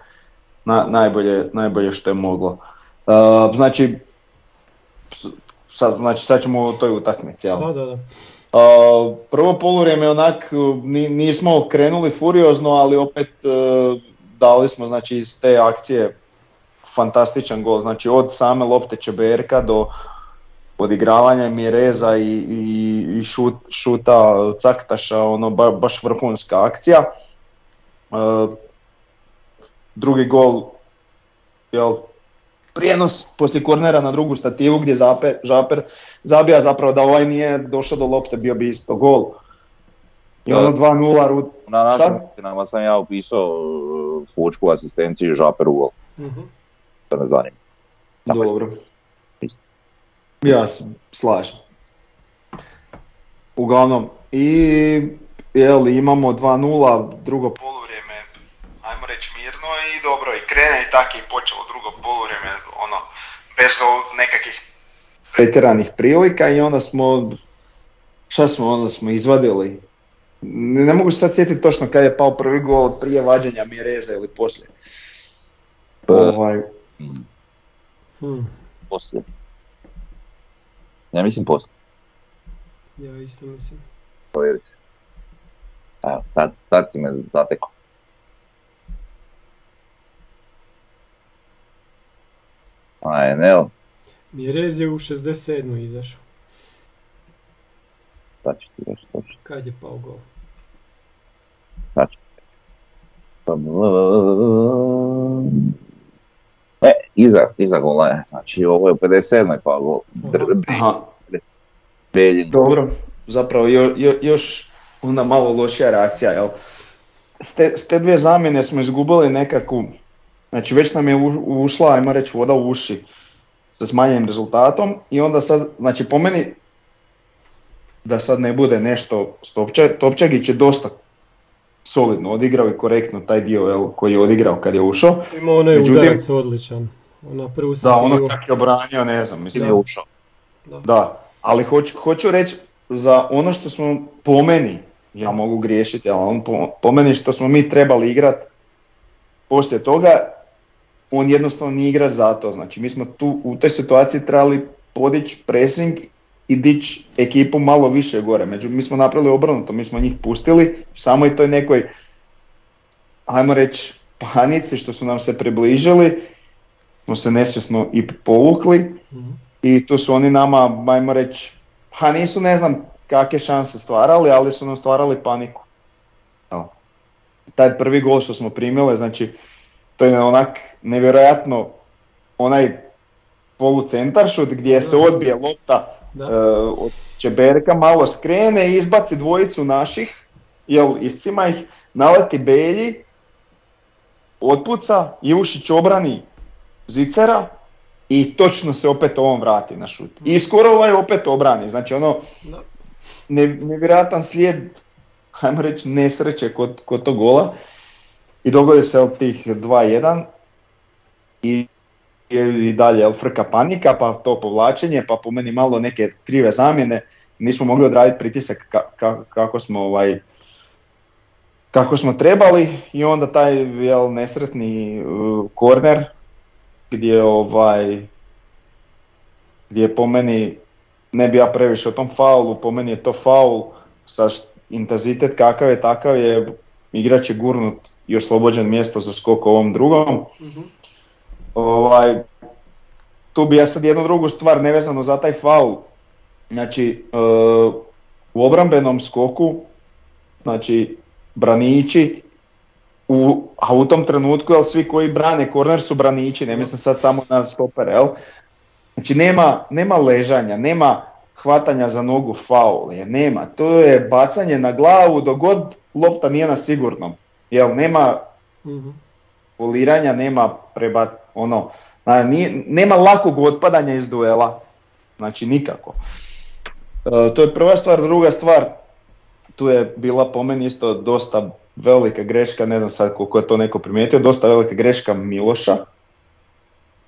S5: na, najbolje, najbolje što je moglo. Uh, znači, sad, znači, sad ćemo o toj utakmici, jel?
S3: Da, da, da.
S5: Uh, prvo poluvrijeme onak ni- nismo krenuli furiozno, ali opet uh, dali smo znači iz te akcije fantastičan gol. Znači od same lopte Čeberka do odigravanja Mireza i, i, i šut, šuta Caktaša, ono ba- baš vrhunska akcija. Uh, drugi gol, jel, prijenos poslije kornera na drugu stativu gdje Zaper, Žaper zabija zapravo da ovaj nije došao do lopte, bio bi isto gol. I ono 2-0 Rud.
S4: Na našim sam ja upisao uh, fučku asistenciju Žaper u gol,
S3: Mhm.
S4: To me zanima. Tako.
S5: Dobro. Ja se slažem. Uglavnom, i jel, imamo 2-0, drugo poluvrijeme, ajmo reći mirno i dobro, i krene i tako i počelo drugo poluvrijeme, ono, bez nekakvih pretjeranih prilika i onda smo, šta smo onda smo izvadili? Ne, ne mogu se sad sjetiti točno kad je pao prvi gol prije vađenja Mireza ili poslije. Ovaj,
S3: Hmm.
S4: Poslije. Ja mislim poslije.
S3: Ja isto mislim.
S4: Provjerite. Evo, sad, sad si me zatekao. ANL,
S3: Mjerez je u 67. izašao.
S4: sad ću ti reći točno.
S3: Kad je pao gol?
S4: E, iza, iza gola je. Znači ovo je u 57. pa gol.
S5: Aha, dobro, zapravo jo- jo- još onda malo lošija reakcija, jel? S te, s te dvije zamjene smo izgubili nekakvu, znači već nam je u- ušla, ajmo reći, voda u uši sa smanjenim rezultatom i onda sad, znači po meni, da sad ne bude nešto, Stopča, Topčagić je dosta solidno odigrao i korektno taj dio jel, koji je odigrao kad je ušao.
S3: Ima onaj
S5: Međutim-
S3: udarac odličan. Ona prvu
S5: Da, ono kako je obranio, ne znam, mislim.
S4: Je ušao.
S5: Da, ali hoću, hoću reći za ono što smo po meni, ja mogu griješiti, ali on po, po meni što smo mi trebali igrat poslije toga, on jednostavno nije igrač za to. Znači mi smo tu u toj situaciji trebali podići pressing i dići ekipu malo više gore. Međutim, mi smo napravili obrnuto, mi smo njih pustili, samo i toj nekoj, ajmo reći, panici što su nam se približili, smo se nesvjesno i povukli
S3: Mhm.
S5: i tu su oni nama, ajmo reći, pa nisu ne znam kakve šanse stvarali, ali su nam stvarali paniku. Evo. Taj prvi gol što smo primili, znači to je onak nevjerojatno onaj polucentar šut gdje se odbije lopta
S3: Da.
S5: e, od Čeberka, malo skrene i izbaci dvojicu naših, jel iscima ih, naleti Belji, otpuca, Jušić obrani Zicera i točno se opet ovom vrati na šut. I skoro ovaj opet obrani, znači ono nevjerojatan slijed, ajmo reći, nesreće kod, kod tog gola. I dogodi se jel, tih 2-1 i, i, i dalje jel, frka panika, pa to povlačenje, pa po meni malo neke krive zamjene. Nismo mogli odraditi pritisak ka- ka- kako smo ovaj kako smo trebali i onda taj jel, nesretni uh, korner gdje ovaj gdje je po meni ne bi ja previše o tom faulu, po meni je to faul sa intenzitet kakav je takav je igrač je gurnut i oslobođen mjesto za skok ovom drugom.
S3: Mhm.
S5: Ovaj, tu bi ja sad jednu drugu stvar nevezano za taj faul. Znači, e, u obrambenom skoku, znači, branići, u, a u tom trenutku, jel, svi koji brane korner su branići, ne mislim sad samo na stoper, jel? Znači, nema, nema ležanja, nema hvatanja za nogu faul, je, nema. To je bacanje na glavu dok god lopta nije na sigurnom. Jel, nema
S3: Mhm.
S5: poliranja, nema preba, ono, na- nije- nema lakog otpadanja iz duela. Znači nikako. E, to je prva stvar, druga stvar, tu je bila po meni isto dosta velika greška, ne znam sad koliko je to neko primijetio, dosta velika greška Miloša.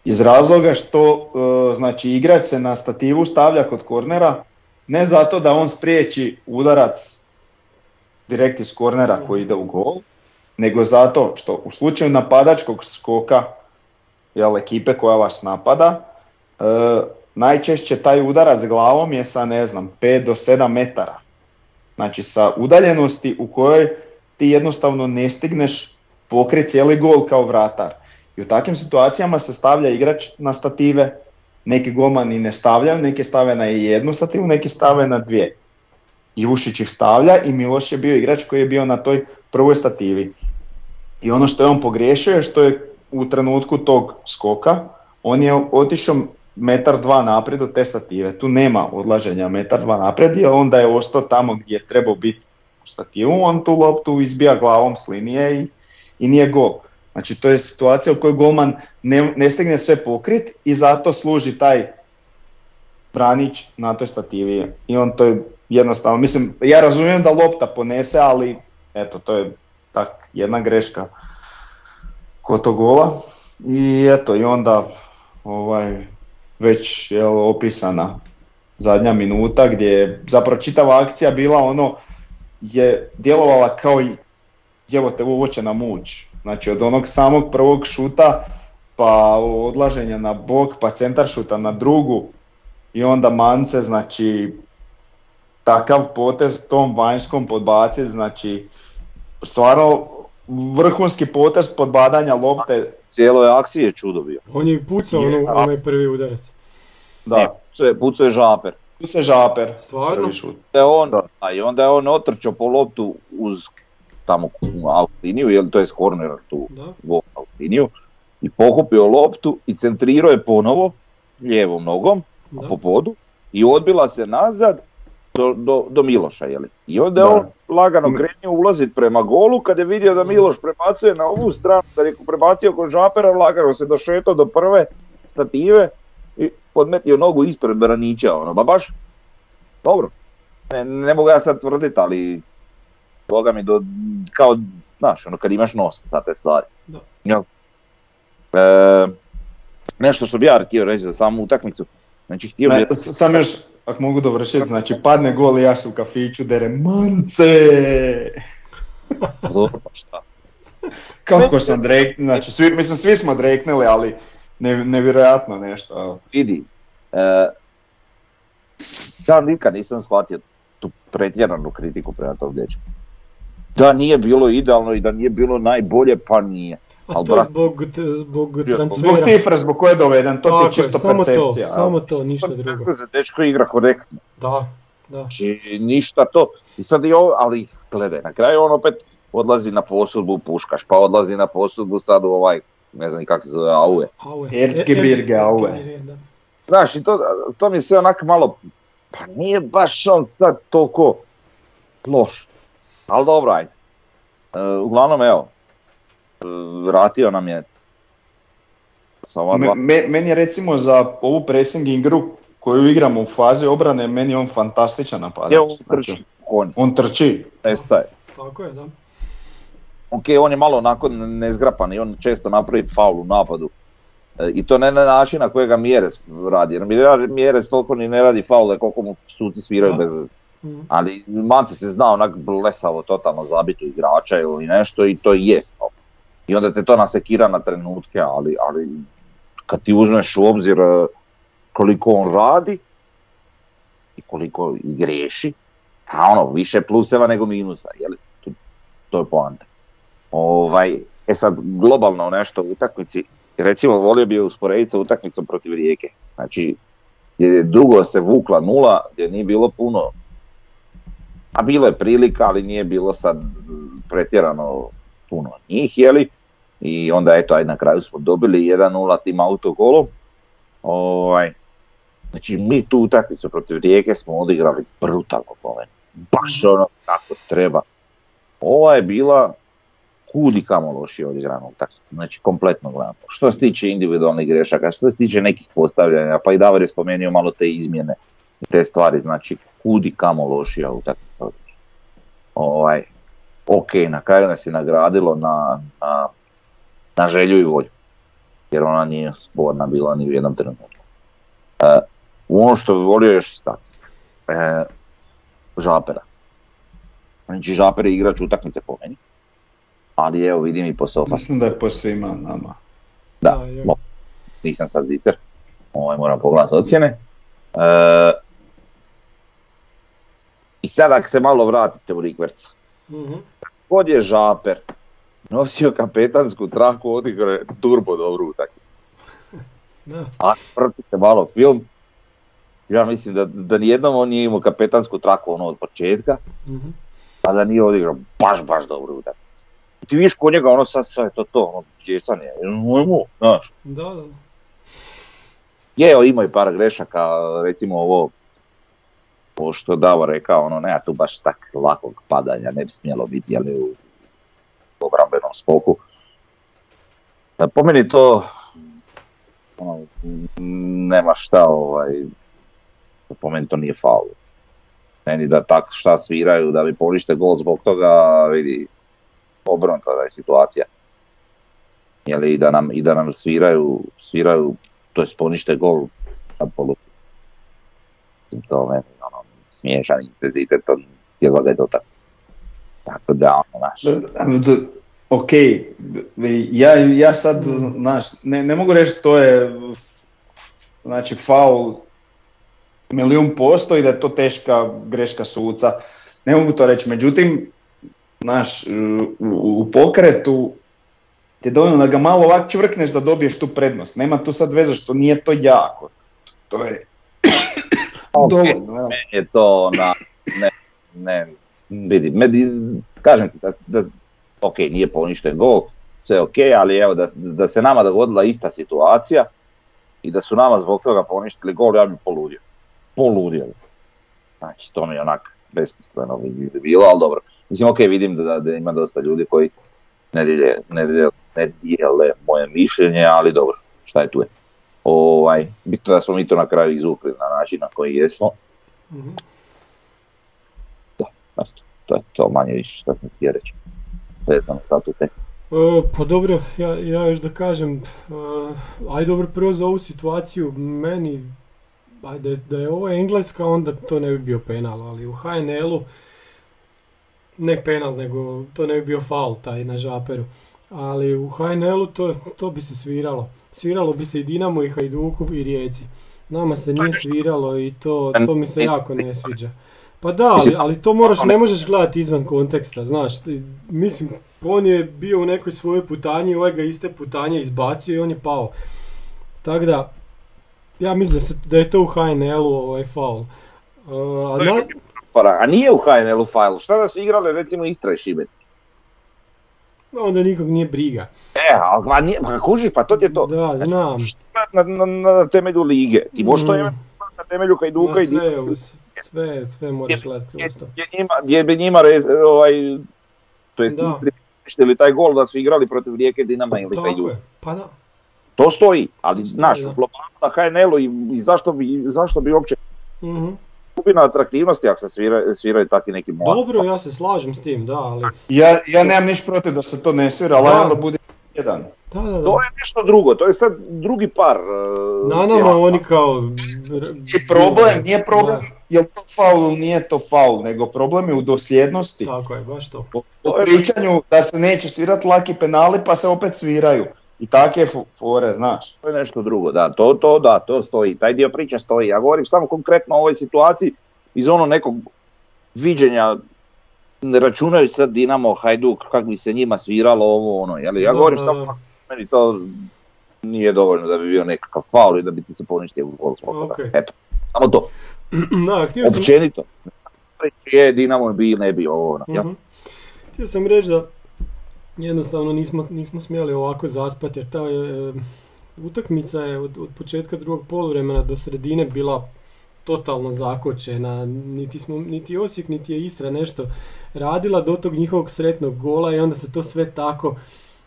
S5: Iz razloga što e, znači igrač se na stativu stavlja kod kornera, ne zato da on spriječi udarac direkt iz kornera koji ide u gol, nego zato što u slučaju napadačkog skoka jel, ekipe koja vas napada, e, najčešće taj udarac glavom je sa ne znam 5 do 7 metara. Znači sa udaljenosti u kojoj ti jednostavno ne stigneš pokriti cijeli gol kao vratar. I u takvim situacijama se stavlja igrač na stative, neki golmani ne stavljaju, neki stave na jednu stativu, neki stave na dvije. Ivušić ih stavlja i Miloš je bio igrač koji je bio na toj prvoj stativi. I ono što je on pogriješio je što je u trenutku tog skoka, on je otišao metar dva naprijed od te stative. Tu nema odlaženja metar dva naprijed, jer onda je ostao tamo gdje je trebao biti stativu, on tu loptu izbija glavom s linije i, i nije gol. Znači to je situacija u kojoj golman ne, ne stigne sve pokrit i zato služi taj branić na toj stativi. I on to je jednostavno, mislim, ja razumijem da lopta ponese, ali eto, to je tak jedna greška kod tog gola. I eto, i onda ovaj, već je opisana zadnja minuta gdje je zapravo čitava akcija bila ono, je djelovala kao i evo te nam ući. Znači od onog samog prvog šuta pa odlaženja na bok, pa centaršuta na drugu i onda mance, znači takav potez tom vanjskom podbaciti, znači stvarno vrhunski potez podbadanja lopte,
S4: Cijelo je akcije čudo bio.
S3: On je i pucao ono, onaj prvi udarac.
S5: da,
S4: pucao je žaper.
S5: Tu se žaper,
S3: Stvarno?
S4: Da je on,
S5: Da.
S4: a i onda je on otrčao po loptu uz tamo u liniju, jel to je corner tu
S3: Da.
S4: liniju i pokupio loptu i centrirao je ponovo lijevom nogom
S3: Da.
S4: po podu i odbila se nazad do, do, do Miloša, jeli? I onda je
S5: Da.
S4: on lagano krenuo ulazit prema golu, kad je vidio da Miloš prebacuje na ovu stranu, kad je prebacio kod žapera, lagano se došetao do prve stative podmetio nogu ispred Branića, ono, ba baš, dobro. Ne, ne mogu ja sad tvrdit, ali Boga mi do, kao, znaš, ono kad imaš nos za te stvari.
S3: Da.
S4: E, nešto što bi ja htio reći za samu utakmicu, znači htio bi...
S5: Sam još, ako mogu dovršiti, znači padne gol i ja se u kafiću derem mance!
S4: Dobro, pa šta?
S5: Kako sam drek, znači svi, mislim svi smo dreknuli, ali ne, nevjerojatno nešto.
S4: vidi, e, ja nikad nisam shvatio tu pretjeranu kritiku prema tom dječku. Da nije bilo idealno i da nije bilo najbolje, pa nije.
S3: A
S4: Al
S3: to je
S4: brat-
S3: zbog, zbog
S4: Zbog
S3: transfera.
S5: Zbog cifre zbog koje je doveden, to ti
S3: Tako
S5: je čisto
S3: samo to,
S5: percepcija.
S3: samo to, ništa drugo.
S4: Se dečko igra korektno,
S3: Da, da.
S4: znači ništa to. I sad i ovo, ali gledaj, na kraju on opet odlazi na posudbu Puškaš, pa odlazi na posudbu sad u ovaj, ne znam ni kako se zove, Aue.
S3: Aue.
S5: Erzgebirge,
S3: E-
S5: Aue.
S3: Da.
S4: Znaš, i to, to mi je sve onak malo, pa nije baš on sad toliko loš. Ali dobro, ajde. E, uglavnom, evo, e, vratio nam je sa ova dva.
S5: Me- me- meni je recimo za ovu pressing igru koju igramo u fazi obrane, meni je on fantastičan napadač.
S4: Gdje on
S5: Znači,
S4: trči konj,
S5: on trči.
S4: nestaje.
S3: Tako je, da.
S4: Ok, on je malo onako nezgrapan i on često napravi faul u napadu. E, I to ne na način na kojega Mjeres radi, jer Mjeres- toliko ni ne radi faule koliko mu suci sviraju bez.
S3: Mhm.
S4: Ali Mance se zna onak blesavo totalno zabiti u igrača ili nešto i to je faul. I onda te to nasekira na trenutke, ali, ali kad ti uzmeš u obzir e, koliko on radi i koliko i griješi, pa ono, više pluseva nego minusa, jeli? To, to je poanta. Ovaj, e sad, globalno nešto u utakmici, recimo volio bi usporediti sa utakmicom protiv Rijeke. Znači, gdje je drugo se vukla nula, gdje nije bilo puno, a bilo je prilika, ali nije bilo sad pretjerano puno njih, jeli? I onda eto, aj na kraju smo dobili 1-0 tim autogolom. Ovaj, znači mi tu utakmicu protiv Rijeke smo odigrali brutalno po. Baš ono kako treba. Ova je bila kudi kamo lošije odigrana utakmica, znači kompletno gledamo. Što se tiče individualnih grešaka, što se tiče nekih postavljanja, pa i Davor je spomenuo malo te izmjene i te stvari, znači kudi kamo lošija utakmica. Ovaj, ok, na kraju nas je nagradilo na, na, na želju i volju, jer ona nije sporna bila ni u jednom trenutku. E, ono što bi volio još istaknuti, e, Žapera. Znači Žaper je igrač utakmice po meni, ali evo vidim i po sofa,
S5: Mislim da je po svima nama.
S4: da,
S3: Da, je.
S4: mo- nisam sad zicer, ovaj, moram pogledati ocjene. E, I sad ako se malo vratite u Rikverc,
S3: Mhm.
S4: kod je Žaper nosio kapetansku traku, odigrao je turbo dobru utakmicu.
S3: Da.
S4: A pratite malo film, ja mislim da, da nijednom on nije imao kapetansku traku ono od početka,
S3: Mhm.
S4: a da nije odigrao baš, baš dobru utakmicu. Ti vidiš kod njega ono sad sve je to to, ono djecanje, njemu, znaš.
S3: Da, da.
S4: Je, imao je par grešaka, recimo ovo, ovo što Davor rekao, ono, nema tu baš tak lakog padanja, ne bi smjelo biti, jel, u obrambenom skoku. E, Po meni to, ono, nema šta, ovaj, po meni to nije faul. Meni da tak šta sviraju, da bi ponište gol zbog toga, vidi, obrnuta da je situacija. Jel, i da nam, i da nam sviraju, sviraju to je ponište gol na polu. To meni ono, smiješan intenzitet, to jedva ga je to tako. Da, ono, naš.
S5: Ok, ja, ja sad, znaš, ne, ne mogu reći to je, znači, faul milijun posto i da je to teška greška suca. Ne mogu to reći, međutim, znaš, u, u pokretu ti je dovoljno da ga malo ovak čvrkneš da dobiješ tu prednost. Nema tu sad veze što nije to jako. To je dovoljno. jel?
S4: Meni je to na, ne, ne, vidi, meni, kažem ti da, da ok, nije poništen gol, sve ok, ali evo da, da se nama dogodila ista situacija i da su nama zbog toga poništili gol, ja bi poludio. Poludio. Znači, to mi je onak besmisleno bi bilo, ali dobro. Mislim, ok, vidim da, da ima dosta ljudi koji ne dijele, ne dijele, ne dijele moje mišljenje, ali dobro, šta je tu je. Ovaj, bitno da smo mi to na kraju izvukli na način na koji jesmo.
S3: Mhm.
S4: Da, eto, to je to manje više što sam htio reći. Vezano za tu te.
S3: E, pa dobro, ja, ja još da kažem, uh, aj dobro prvo za ovu situaciju, meni, ajde, da je ovo Engleska onda to ne bi bio penal, ali u HNL-u, ne penal, nego to ne bi bio faul taj na žaperu, ali u HNL-u to, to bi se sviralo. Sviralo bi se i Dinamo i Hajduku i Rijeci. Nama se nije sviralo i to, to mi se jako ne sviđa. Pa da, ali, ali to moraš, ne možeš gledati izvan konteksta, znaš, mislim, on je bio u nekoj svojoj putanji, ovaj ga iste putanje izbacio i on je pao. Tako da, ja mislim da, se, da je to u HNL-u ovaj faul. Uh, a na-
S4: Pa, A nije u HNL-u failu, šta da su igrali recimo Istra i Šibenik?
S3: onda nikog nije briga.
S4: E, ali ma nije, ma kužiš, pa to ti je to.
S3: Da, znam.
S4: Šta na, na, na temelju lige? Ti možeš to
S3: Mm.
S4: imati na temelju Hajduka i
S3: sve, uz- sve, sve moraš gledati kroz to.
S4: gdje, bi njima ovaj, to jest
S3: Da.
S4: Istri ili taj gol da su igrali protiv Rijeke Dinama ili Hajduka.
S3: je, pa da.
S4: To stoji, ali znaš, u globalu na HNL-u i, i zašto bi, zašto bi uopće
S3: Mhm.
S4: Gubi na atraktivnosti ako se svira, sviraju takvi neki mladi.
S3: Dobro, ja se slažem s tim, da, ali...
S5: Ja, ja nemam niš protiv da se to ne svira, ali
S3: Da.
S5: onda bude jedan.
S3: Da, da, da.
S4: To je nešto drugo, to je sad drugi par. e,
S3: Na nama oni kao...
S5: Je problem, nije problem, jel to faul ili nije to faul, nego problem je u dosljednosti.
S3: Tako je, baš to.
S5: U pričanju da se neće svirati laki penali pa se opet sviraju. I takve fo- fore, znaš.
S4: To je nešto drugo, da, to, to, da, to stoji, taj dio priče stoji. Ja govorim samo konkretno o ovoj situaciji iz ono nekog viđenja, ne računajući sad Dinamo, Hajduk, kako bi se njima sviralo ovo ono, jel? Ja govorim samo
S3: da.
S4: kako meni to nije dovoljno da bi bio nekakav faul i da bi ti se poništio gol zbog toga.
S3: Ok.
S4: Eto, samo to,
S3: Da, htio sam...
S4: općenito. Je Dinamo bi, ne bi ovo ono, jel?
S3: Mhm. Htio sam reći da jednostavno nismo, nismo smjeli ovako zaspati jer ta e, utakmica je od, od početka drugog poluvremena do sredine bila totalno zakočena, niti, smo, niti Osijek niti je Istra nešto radila do tog njihovog sretnog gola i onda se to sve tako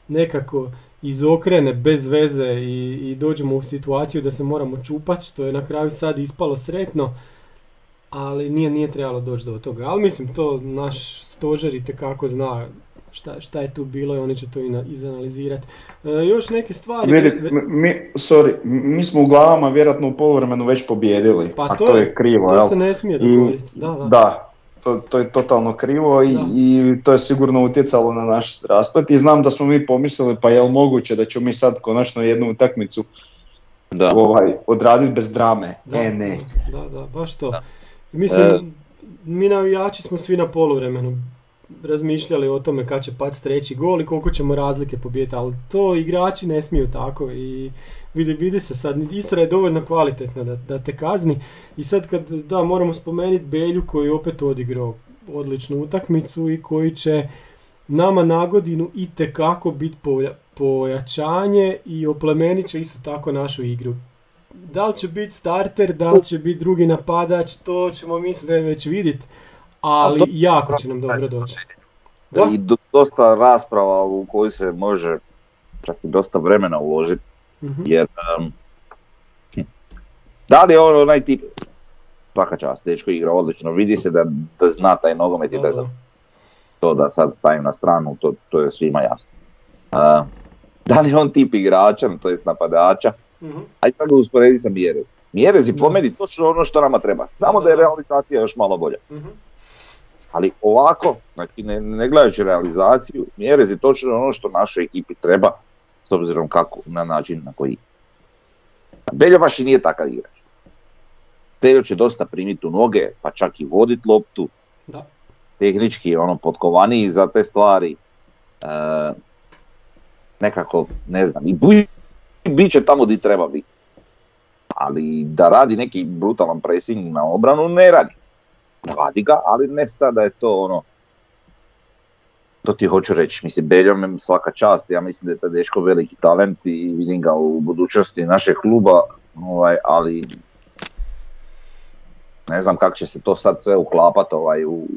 S3: nekako izokrene bez veze i, i dođemo u situaciju da se moramo čupati što je na kraju sad ispalo sretno ali nije, nije trebalo doći do toga. Ali mislim, to naš stožer i tekako zna šta, šta je tu bilo i oni će to izanalizirati. E, još neke stvari...
S5: Vidi, mi, sorry, mi smo u glavama vjerojatno u poluvremenu već pobjedili,
S3: Pa
S5: a
S3: to
S5: to,
S3: je-
S5: krivo,
S3: to
S5: jel?
S3: se ne smije
S5: I-
S3: dogoditi. Da, da.
S5: Da, to, to je totalno krivo i, i to je sigurno utjecalo na naš rasplet i znam da smo mi pomislili pa je li moguće da ćemo mi sad konačno jednu utakmicu
S4: Da.
S5: ovaj, odraditi bez drame.
S3: Da,
S5: e, ne.
S3: Da, da, baš to. Mislim,
S4: E.
S3: mi navijači smo svi na poluvremenu razmišljali o tome kad će pati treći gol i koliko ćemo razlike pobijediti, ali to igrači ne smiju tako i vidi, vidi se sad, Istra je dovoljno kvalitetna da, da te kazni i sad kad, da, moramo spomenuti Belju koji je opet odigrao odličnu utakmicu i koji će nama na godinu i tekako biti pojačanje i oplemenit će isto tako našu igru. Da li će biti starter, da li će biti drugi napadač, to ćemo mi sve već vidjeti, ali
S4: to-
S3: jako će nam dobro doći. Da?
S4: I do- dosta rasprava u koju se može čak i dosta vremena uložiti,
S3: Mhm.
S4: jer um, da li je on onaj tip, svaka čast, dečko igra odlično, vidi se da, da zna taj nogomet i
S3: Da,
S4: da, to da sad stavim na stranu, to, to je svima jasno. A, da li je on tip igrača, to jest napadača,
S3: Mhm.
S4: ajde sad ga usporedi sa Mjerez. Mjerez je po meni točno ono što nama treba, samo da je realizacija još malo bolja.
S3: Mhm.
S4: Ali ovako, znači ne, ne gledajući realizaciju, Mjerez je točno ono što našoj ekipi treba, s obzirom kako, na način na koji. Beljo baš i nije takav igrač. Beljo će dosta primiti u noge, pa čak i vodit loptu,
S3: Da.
S4: tehnički je ono potkovaniji za te stvari. E, nekako, ne znam, i bu- bit će tamo di treba biti. Ali da radi neki brutalan pressing na obranu, ne radi. Radi ga, ali ne sad da je to ono, to ti hoću reći, mislim, Beljom svaka čast, ja mislim da je taj dečko veliki talent i vidim ga u budućnosti našeg kluba, ovaj, ali ne znam kako će se to sad sve uklapat ovaj, u,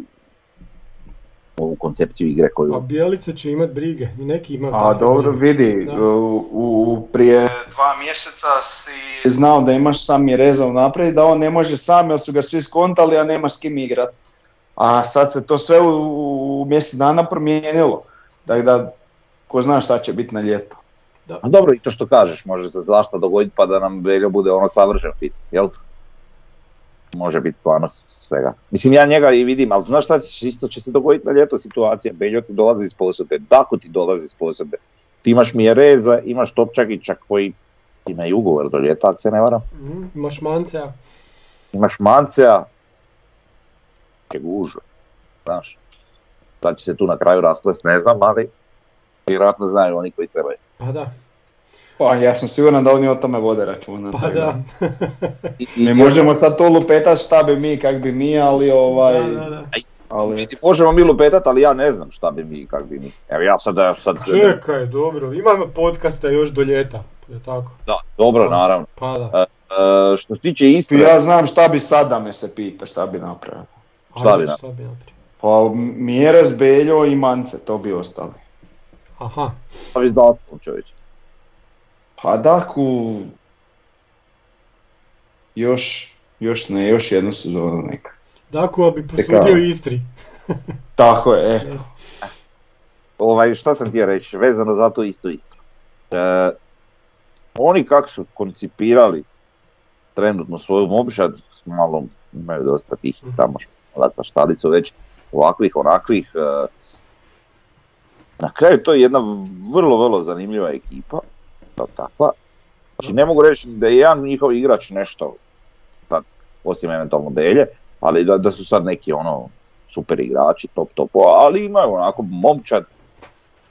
S4: ovu koncepciju igre koju...
S3: A Bijelica će imat brige i neki ima.
S5: A dobro,
S3: brige.
S5: vidi,
S3: Da.
S5: u, u- prije dva mjeseca si znao da imaš sam Mireza naprijed, da on ne može sam jer su ga svi skontali, a nema s kim igrat. A sad se to sve u, u mjesec dana promijenilo. Tako da, ko zna šta će biti na ljeto.
S4: A dobro, i to što kažeš, može se zašto dogoditi pa da nam Beljo bude ono savršen fit, jel? Može biti stvarno svega. Mislim, ja njega i vidim, ali znaš šta će, isto će se dogoditi na ljeto situacija, Beljo ti dolazi iz posebe, Dako ti dolazi iz posebe. Ti imaš Mjereza, imaš Topčagića koji ima i ugovor do ljeta, ako se ne varam.
S3: Mhm, Imaš Mancea.
S4: Imaš Mancea, je gužva, znaš. Sad će se tu na kraju rasplest, ne znam, ali vjerojatno znaju oni koji trebaju.
S3: Pa da,
S5: Pa ja sam siguran da oni o tome vode računa.
S3: pa da.
S5: Mi možemo sad to lupetat šta bi mi, kak bi mi, ali ovaj...
S3: Da, da, da.
S5: Ali,
S4: Vidi, možemo mi lupetat, ali ja ne znam šta bi mi kak bi mi. Evo ja sad, ja sad
S3: Čekaj, dobro, imamo podcasta još do ljeta, je tako?
S4: Da, dobro, naravno.
S3: Pa da.
S4: E, što se tiče Istre,
S5: ja znam šta bi sada me se pita, šta bi napravio.
S4: šta bi na-
S3: šta bi napravio?
S5: Pa Mjerez, Beljo i Mance, to bi ostali.
S3: Aha,
S4: pa vi zdalkom čovječe.
S5: Pa Daku, još, još ne, još jednu sezonu neka.
S3: Dakova bi posudio Istri.
S5: Tako je, e.
S4: Ovaj, šta sam htio reći, vezano za to isto isto. E, oni kako su koncipirali trenutno svoju momčad, malo imaju dosta tih tamo špalata, šta li su već ovakvih, onakvih. e, na kraju to je jedna vrlo, vrlo zanimljiva ekipa, kao takva. Znači ne mogu reći da je jedan njihov igrač nešto, sad, osim eventualno Belje, ali da, da su sad neki ono super igrači, top top, ali imaju onako momčad,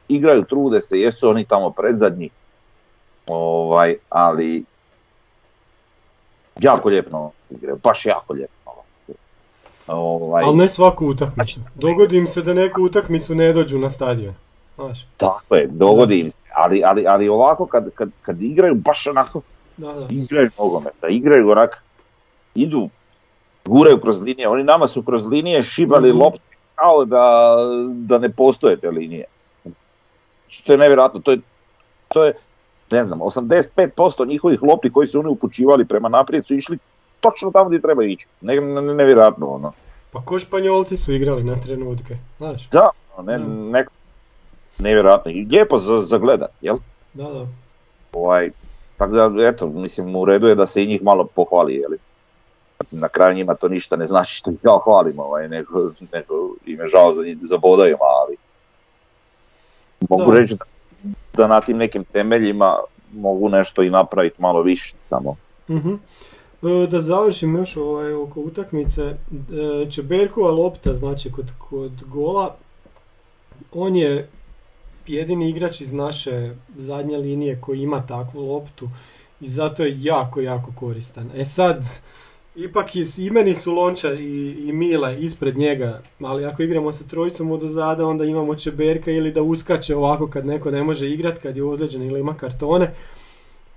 S4: igraju, trude se, jesu oni tamo predzadnji, ovaj, ali jako lijepo igraju, baš jako lijepo. Ovaj,
S3: Ali ne svaku utakmicu.
S4: Znači-
S3: Dogodi im se da neku utakmicu ne dođu na stadion.
S4: Tako je, dogodi im se, ali, ali, ali ovako kad, kad, kad igraju baš onako,
S3: da, da.
S4: igraju nogomet, da igraju onak, idu, guraju kroz linije, oni nama su kroz linije šibali
S3: Mhm.
S4: lopte kao da, da ne postoje te linije. Znači, To je nevjerojatno, to je, to je, ne znam, 85% njihovih lopti koji su oni upućivali prema naprijed su išli točno tamo gdje treba ići. Ne, ne, ne- nevjerojatno ono.
S3: Pa ko Španjolci su igrali na trenutke, znaš?
S4: Da, ne,
S3: Mhm.
S4: Ne, nevjerojatno. I lijepo za, za gledat, jel?
S3: Da, da.
S4: Ovaj, tako da, eto, mislim, u redu je da se i njih malo pohvali, jeli. Mislim, na kraju njima to ništa ne znači što ih kao hvalimo, ovaj, nego, nego im je žao za, za bodovima, ali mogu
S3: Da.
S4: reći da, da na tim nekim temeljima mogu nešto i napraviti malo više samo.
S3: E, Da završim još ovaj, oko utakmice, e, Čeberkova lopta, znači kod, kod gola, on je jedini igrač iz naše zadnje linije koji ima takvu loptu i zato je jako, jako koristan. E sad, ipak i, i meni su Lončar i, i Mile ispred njega, ali ako igramo sa trojicom od ozada, onda imamo Čeberka ili da uskače ovako kad neko ne može igrat, kad je ozlijeđen ili ima kartone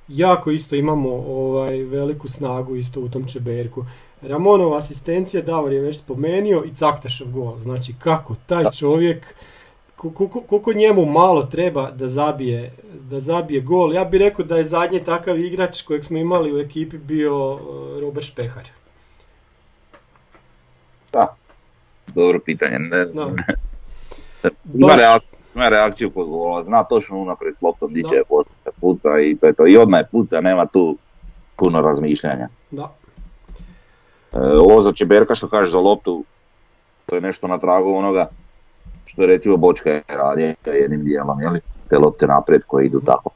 S3: jako isto imamo ovaj veliku snagu isto u tom Čeberku. Ramonova asistencija, Davor je već spomenio i Caktašov gol. Znači kako taj čovjek, koliko njemu malo treba da zabije, da zabije gol. Ja bih rekao da je zadnji takav igrač kojeg smo imali u ekipi bio eh, Robert Špehar.
S4: Da, dobro pitanje. Ne,
S3: Da.
S4: ima,
S3: Baš-
S4: reakciju, ima reakciju kod gola, zna točno unaprijed s loptom
S3: Da.
S4: će puca i to je to. I odmah je puca, nema tu puno razmišljanja.
S3: Da.
S4: E, ovo za Čeberka što kažeš za loptu, To je nešto na tragu onoga što je recimo Bočka je jednim dijelom, jeli? Te lopte naprijed koje idu tako.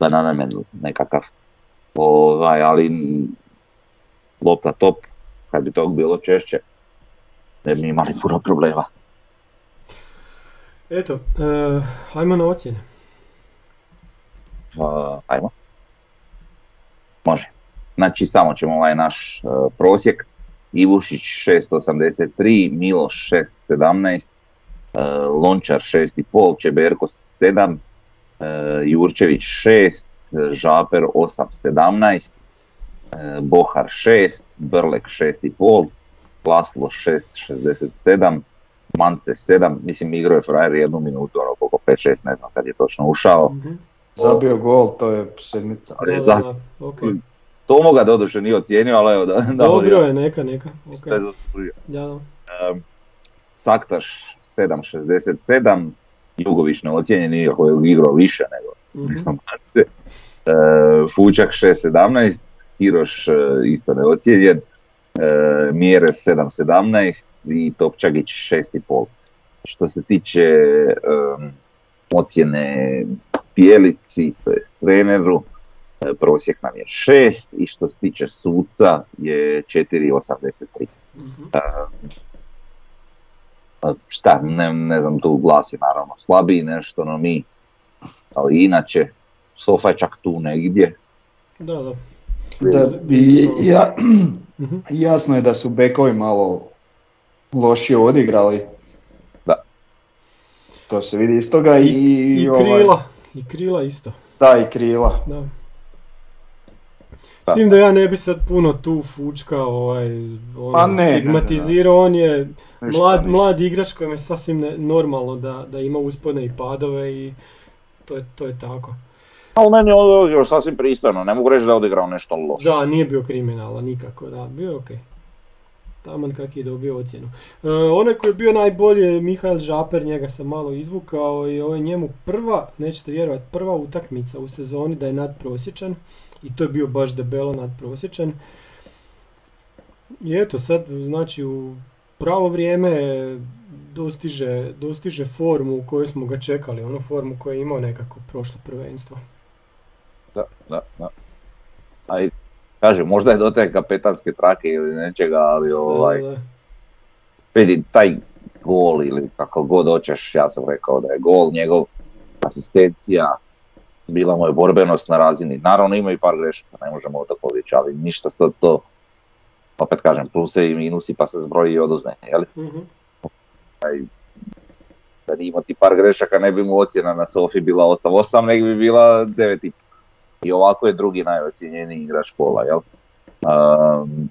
S4: Banana man nekakav. Ovaj, ali lopta top, kad bi tog bilo češće, ne bi imali puno problema.
S3: Eto, e, ajmo na ocjene.
S4: Uh, ajmo. Može. Znači samo ćemo ovaj naš uh, prosjek. Ivušić 683, Miloš 617, uh, Lončar 6,5, Čeberko 7, uh, Jurčević 6, Žaper 8,17, uh, Bohar 6, Brlek 6,5, Laslo 6,67, Mance 7, mislim igrao je frajer jednu minutu, ono koliko 5-6, ne znam kad je točno ušao.
S3: Mhm.
S5: Zabio gol, to je sedmica.
S4: Ali
S3: Da,
S4: za-
S3: da, da, ok.
S4: Tomo ga doduše nije ocijenio, ali evo da, da
S3: Dobro je, neka, neka.
S4: Šta je
S3: ok.
S4: zaslužio.
S3: Da, da.
S4: Um, Caktaš 7.67, Jugović neocijenjen iako je igrao više nego
S3: Mhm.
S4: Mance. E, Fučak 6.17, Hiroš e, isto neocijenjen, e, Mjere 7.17 i Topčagić 6.5. Što se tiče em, ocjene Bijelici, to jest treneru, e, prosjek nam je 6 i što se tiče suca je 4.83.
S3: Mhm.
S4: Pa šta, ne, ne znam, tu glas je naravno slabiji nešto, no mi, ali inače, Sofa je čak tu negdje.
S3: Da, da.
S5: Da, i, ja,
S3: Mhm.
S5: jasno je da su bekovi malo lošije odigrali.
S4: Da.
S5: To se vidi iz toga i,
S3: I, i
S5: ovaj,
S3: krila. I krila isto.
S5: Da, i krila.
S3: Da. S
S4: Da.
S3: tim da ja ne bi sad puno tu fučka ovaj, ono,
S5: Pa ne, ne, ne, ne.
S3: stigmatizirao, on je
S5: Ništa,
S3: mlad,
S5: ništa.
S3: mlad igrač kojem je sasvim ne- normalno da, da ima uspone i padove i to je, to je tako.
S4: Ali meni je još sasvim pristojno, ne mogu reći da je odigrao nešto loše.
S3: Da, nije bio kriminalan nikako, da, bio je okej. Taman kak je dobio ocjenu. E, onaj koji je bio najbolji je Mihael Žaper, njega sam malo izvukao i ovo je njemu prva, nećete vjerovati, prva utakmica u sezoni da je nadprosječan i to je bio baš debelo nadprosječan. I eto sad, znači u pravo vrijeme dostiže, dostiže formu u kojoj smo ga čekali, onu formu koju je imao nekako prošlo prvenstvo.
S4: Da, da, da. A kažem, možda je do te kapetanske trake ili nečega, ali ovaj, vidi, taj gol ili kako god hoćeš, ja sam rekao da je gol, njegov asistencija, bila mu je borbenost na razini. Naravno ima i par grešaka, ne možemo to pobjeći, ali ništa sad to, opet kažem, pluse i minusi pa se zbroji i oduzme, jel?
S3: Mhm.
S4: Da nije imao ti par grešaka ne bi mu ocjena na Sofi bila 8-8, nego bi bila 9,5. I ovako je drugi najocijenjeniji igrač škola, jel? Um,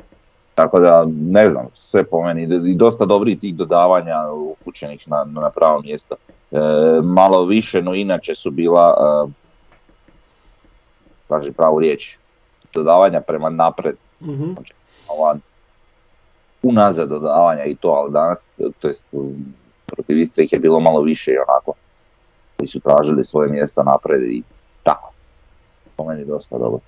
S4: tako da, ne znam, sve po meni, i dosta dobrih tih dodavanja upućenih na, na pravo mjesto. E, malo više, no inače su bila, uh, kaži pravu riječ, dodavanja prema napred,
S3: Mhm.
S4: ova unazad dodavanja i to, ali danas, to jest protiv Istre ih je bilo malo više i onako, koji su tražili svoje mjesta napred i. Po meni dosta dobro.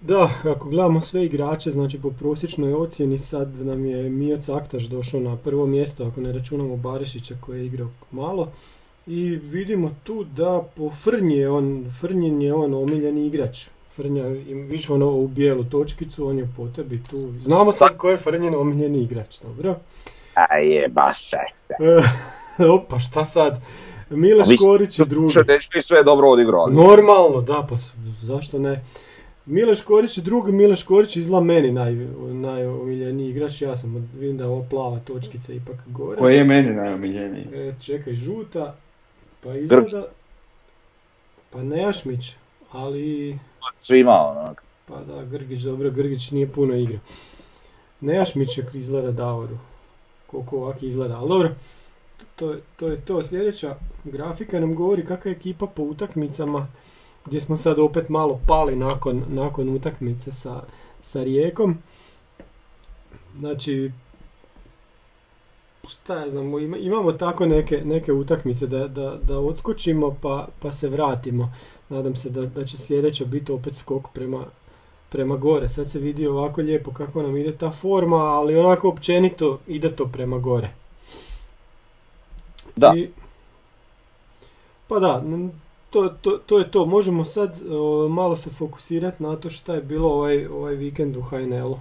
S3: Da, ako gledamo sve igrače, znači po prosječnoj ocjeni sad nam je Mio Caktaš došao na prvo mjesto, ako ne računamo Barišića koji je igrao malo. I vidimo tu da po Frnji je on, Frnjen je on omiljeni igrač. Frnja više ono u bijelu točkicu, on je po tebi tu. Znamo sad ko je Frnjen omiljeni igrač, dobro?
S4: A je, baš
S3: opa, šta sad? Mile
S4: A vi-
S3: Škorić je drugi.
S4: Dečki sve dobro odigrali.
S3: Normalno, da, pa zašto ne. Mile Škorić je drugi, Mile Škorić izgleda meni naj, najomiljeniji igrač, ja sam, vidim da je ova plava točkica ipak gore.
S5: Koji je meni najomiljeniji?
S3: E, čekaj, žuta, pa izgleda, pa Nejašmić, ali,
S4: Svima onak.
S3: pa da, Grgić, dobro, Grgić nije puno igrao. Nejašmić je izgleda Davoru, koliko ovak izgleda, ali dobro, to, to je to. Sljedeća grafika nam govori kakva je ekipa po utakmicama, gdje smo sad opet malo pali nakon, nakon utakmice sa, sa Rijekom. Znači, šta ja znam, ima- imamo tako neke, neke utakmice da, da, da odskočimo pa, pa se vratimo. Nadam se da, da će sljedeća biti opet skok prema, prema gore. Sad se vidi ovako lijepo kako nam ide ta forma, ali onako općenito ide to prema gore.
S4: Da.
S3: I, pa da, to, to, to je to. Možemo sad o, malo se fokusirati na to šta je bilo ovaj, ovaj vikend u HNL-u.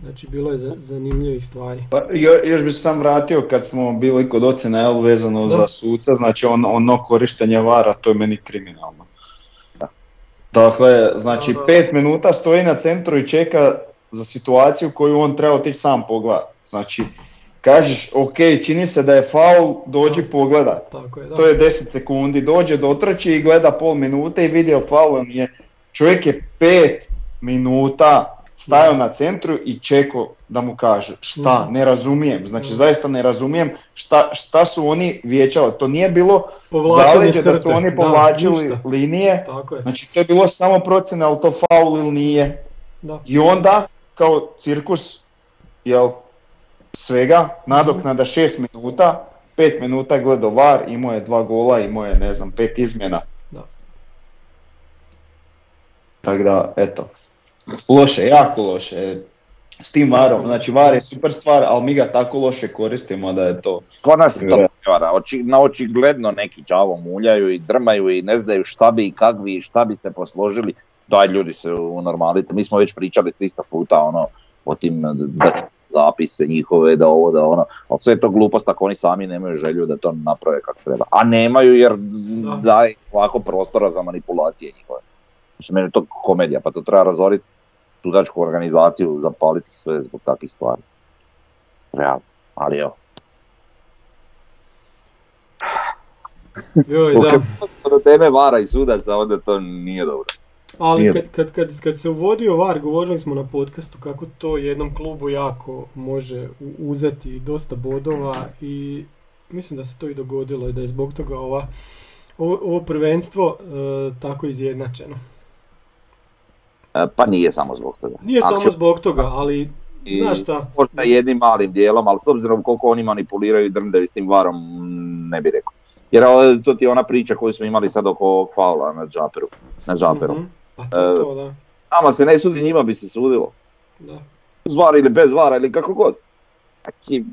S3: Znači, bilo je za- zanimljivih stvari.
S5: Pa, jo- još bi se sam vratio kad smo bili kod ocjena L vezano
S3: Da.
S5: za suca, znači on, ono korištenje vara, to je meni kriminalno. Dakle, znači
S3: Da, da.
S5: pet minuta stoji na centru i čeka za situaciju koju on treba otići sam pogledat. Znači, kažeš, ok, čini se da je faul, dođi.
S3: Tako je, da.
S5: To je 10 sekundi, dođe, dotrči i gleda pol minute i vidio faul ili nije. Čovjek je pet minuta stajao na centru i čekao da mu kažu šta, ne razumijem, znači zaista ne razumijem šta, šta su oni vijećali. To nije bilo zaleđe da su oni povlačili linije,
S3: Tako je,
S5: znači to je bilo samo procjena ali to faul ili nije.
S3: da.
S5: I onda kao cirkus jel, svega, nadoknada 6 minuta, 5 minuta je gledao VAR, imao je dva gola, imao je ne znam, pet izmjena.
S3: Da.
S5: Tako da, eto, loše, jako loše. S tim varom, znači VAR je super stvar, ali mi ga tako loše koristimo da je to...
S4: Kod nas je to prevara. Oči, na očigledno neki čavo muljaju i drmaju i ne znaju šta bi i kak bi i šta biste posložili. Daj ljudi se unormalite. Mi smo već pričali 300 puta ono o tim da ću zapise njihove, da ovo, da ono. Ali sve je to glupost ako oni sami nemaju želju da to naprave kako treba. A nemaju jer daj ovako prostora za manipulacije njihove. Znači meni je to komedija, pa to treba razoriti sudačku organizaciju, zapaliti ih sve zbog takvih stvari. Realno. Ali evo.
S3: Joj, da.
S4: do teme vara i sudaca, onda to nije dobro.
S3: Ali kad, kad, kad, kad se uvodio VAR, govorili smo na podcastu kako to jednom klubu jako može uzeti dosta bodova i mislim da se to i dogodilo i da je zbog toga ova, ovo, ovo prvenstvo e, tako izjednačeno.
S4: E, Pa nije samo zbog toga.
S3: Nije
S4: Ako
S3: samo
S4: će-
S3: zbog toga, ali
S4: i
S3: znaš šta,
S4: Možda jednim malim dijelom, ali s obzirom koliko oni manipuliraju i drndaju s tim varom, mm, ne bi rekao. Jer ovo- to ti je ona priča koju smo imali sad oko faula na Džaperu. Na Džaperu.
S3: mhm, pa to
S4: E,
S3: to, da.
S4: Nama se ne sudi, njima bi se sudilo.
S3: da.
S4: Uz var ili bez vara ili kako god. Znači,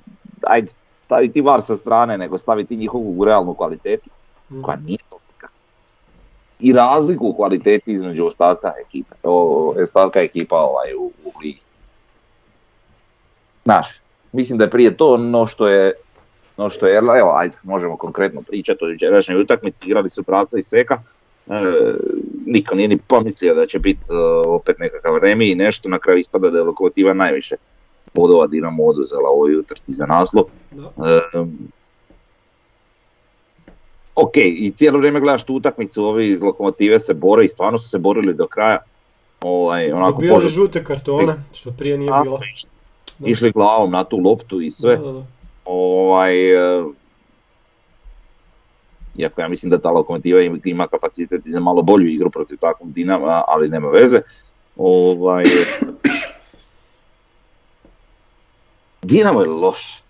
S4: ajde, stavi ti var sa strane, nego stavi ti njihovu realnu kvalitetu,
S3: mhm.
S4: koja nije tolika. I razliku u kvaliteti između ostatka ekipe, o, ostatka ekipa ovaj, u, u ligi. Znaš, mislim da je prije to no što je no što je, evo, ajde, možemo konkretno pričati o jučerašnjoj utakmici, igrali su Pravca i Seka, e, niko nije ni pomislio da će biti e, opet nekakav remi i nešto, na kraju ispada da je Lokomotiva najviše bodova Dinamo oduzela ovoj utrci za naslov. E, ok, i cijelo vrijeme gledaš tu utakmicu, ovi iz Lokomotive se bore i stvarno su se borili do kraja. Ovaj, onako požar-
S3: žute kartone, što prije nije bilo.
S4: išli- glavom na tu loptu i sve.
S3: Da, da, da.
S4: Ovaj, e, iako ja mislim da ta lokomotiva im- ima kapacitet i za malo bolju igru protiv takvog Dinama, ali nema veze. Ovaj, Dinamo je loš.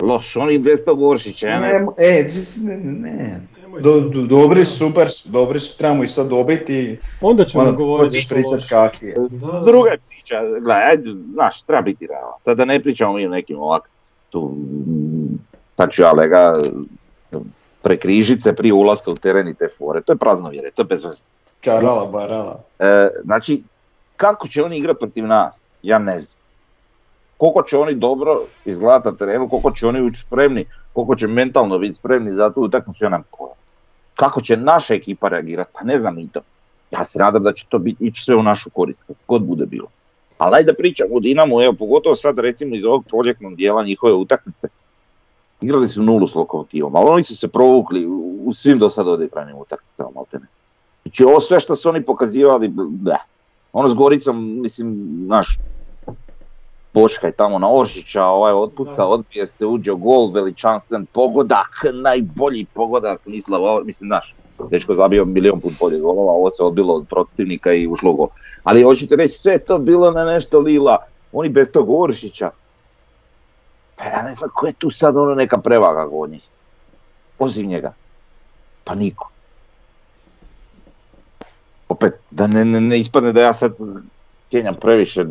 S4: Loš, oni bez tog Oršića, ne
S5: Ne, e, ne, ne. Do,
S3: to.
S5: do- dobri, super su, dobri su, trebamo ih sad dobiti.
S3: Onda ćemo
S5: Onda
S3: govoriti
S5: možeš
S3: što
S5: pričat
S3: loše.
S5: kak je.
S3: Da.
S4: Druga je priča, gledaj, ajde, znaš, treba biti realan. Sad da ne pričamo mi o nekim ovak, tu, mm, sad ću ja lega prekrižice prije ulaska u teren i te fore, to je prazno vjere, to je bez veze.
S5: Karala, barala.
S4: E, znači, kako će oni igrati protiv nas, ja ne znam. Koliko će oni dobro izgledati na terenu, koliko će oni biti spremni, koliko će mentalno biti spremni za tu utakmicu, ja nemam pojma. Kako će naša ekipa reagirati, pa ne znam ni to. Ja se nadam da će to biti ići sve u našu korist, kako god bude bilo. Ali ajde da pričamo o Dinamu, evo pogotovo sad recimo iz ovog proljetnog dijela njihove utakmice. Igrali su nulu s lokomotivom, ali oni su se provukli u, svim do sad odigranim utakmicama, maltene. Znači ovo sve što su oni pokazivali, da. Ono s Goricom, mislim, znaš, Boškaj tamo na Oršića, ovaj otpuca, odbije se, uđe gol, veličanstven pogodak, najbolji pogodak, Mislav, mislim, znaš, dečko zabio milion put bolje golova, ovo se odbilo od protivnika i ušlo gol. Ali hoćete reći, sve je to bilo na nešto lila, oni bez tog Oršića. Pa ja ne znam ko je tu sad ono neka prevaga kod njih. Osim njega. Pa niko. Opet, da ne, ne, ne ispadne da ja sad kenjam previše,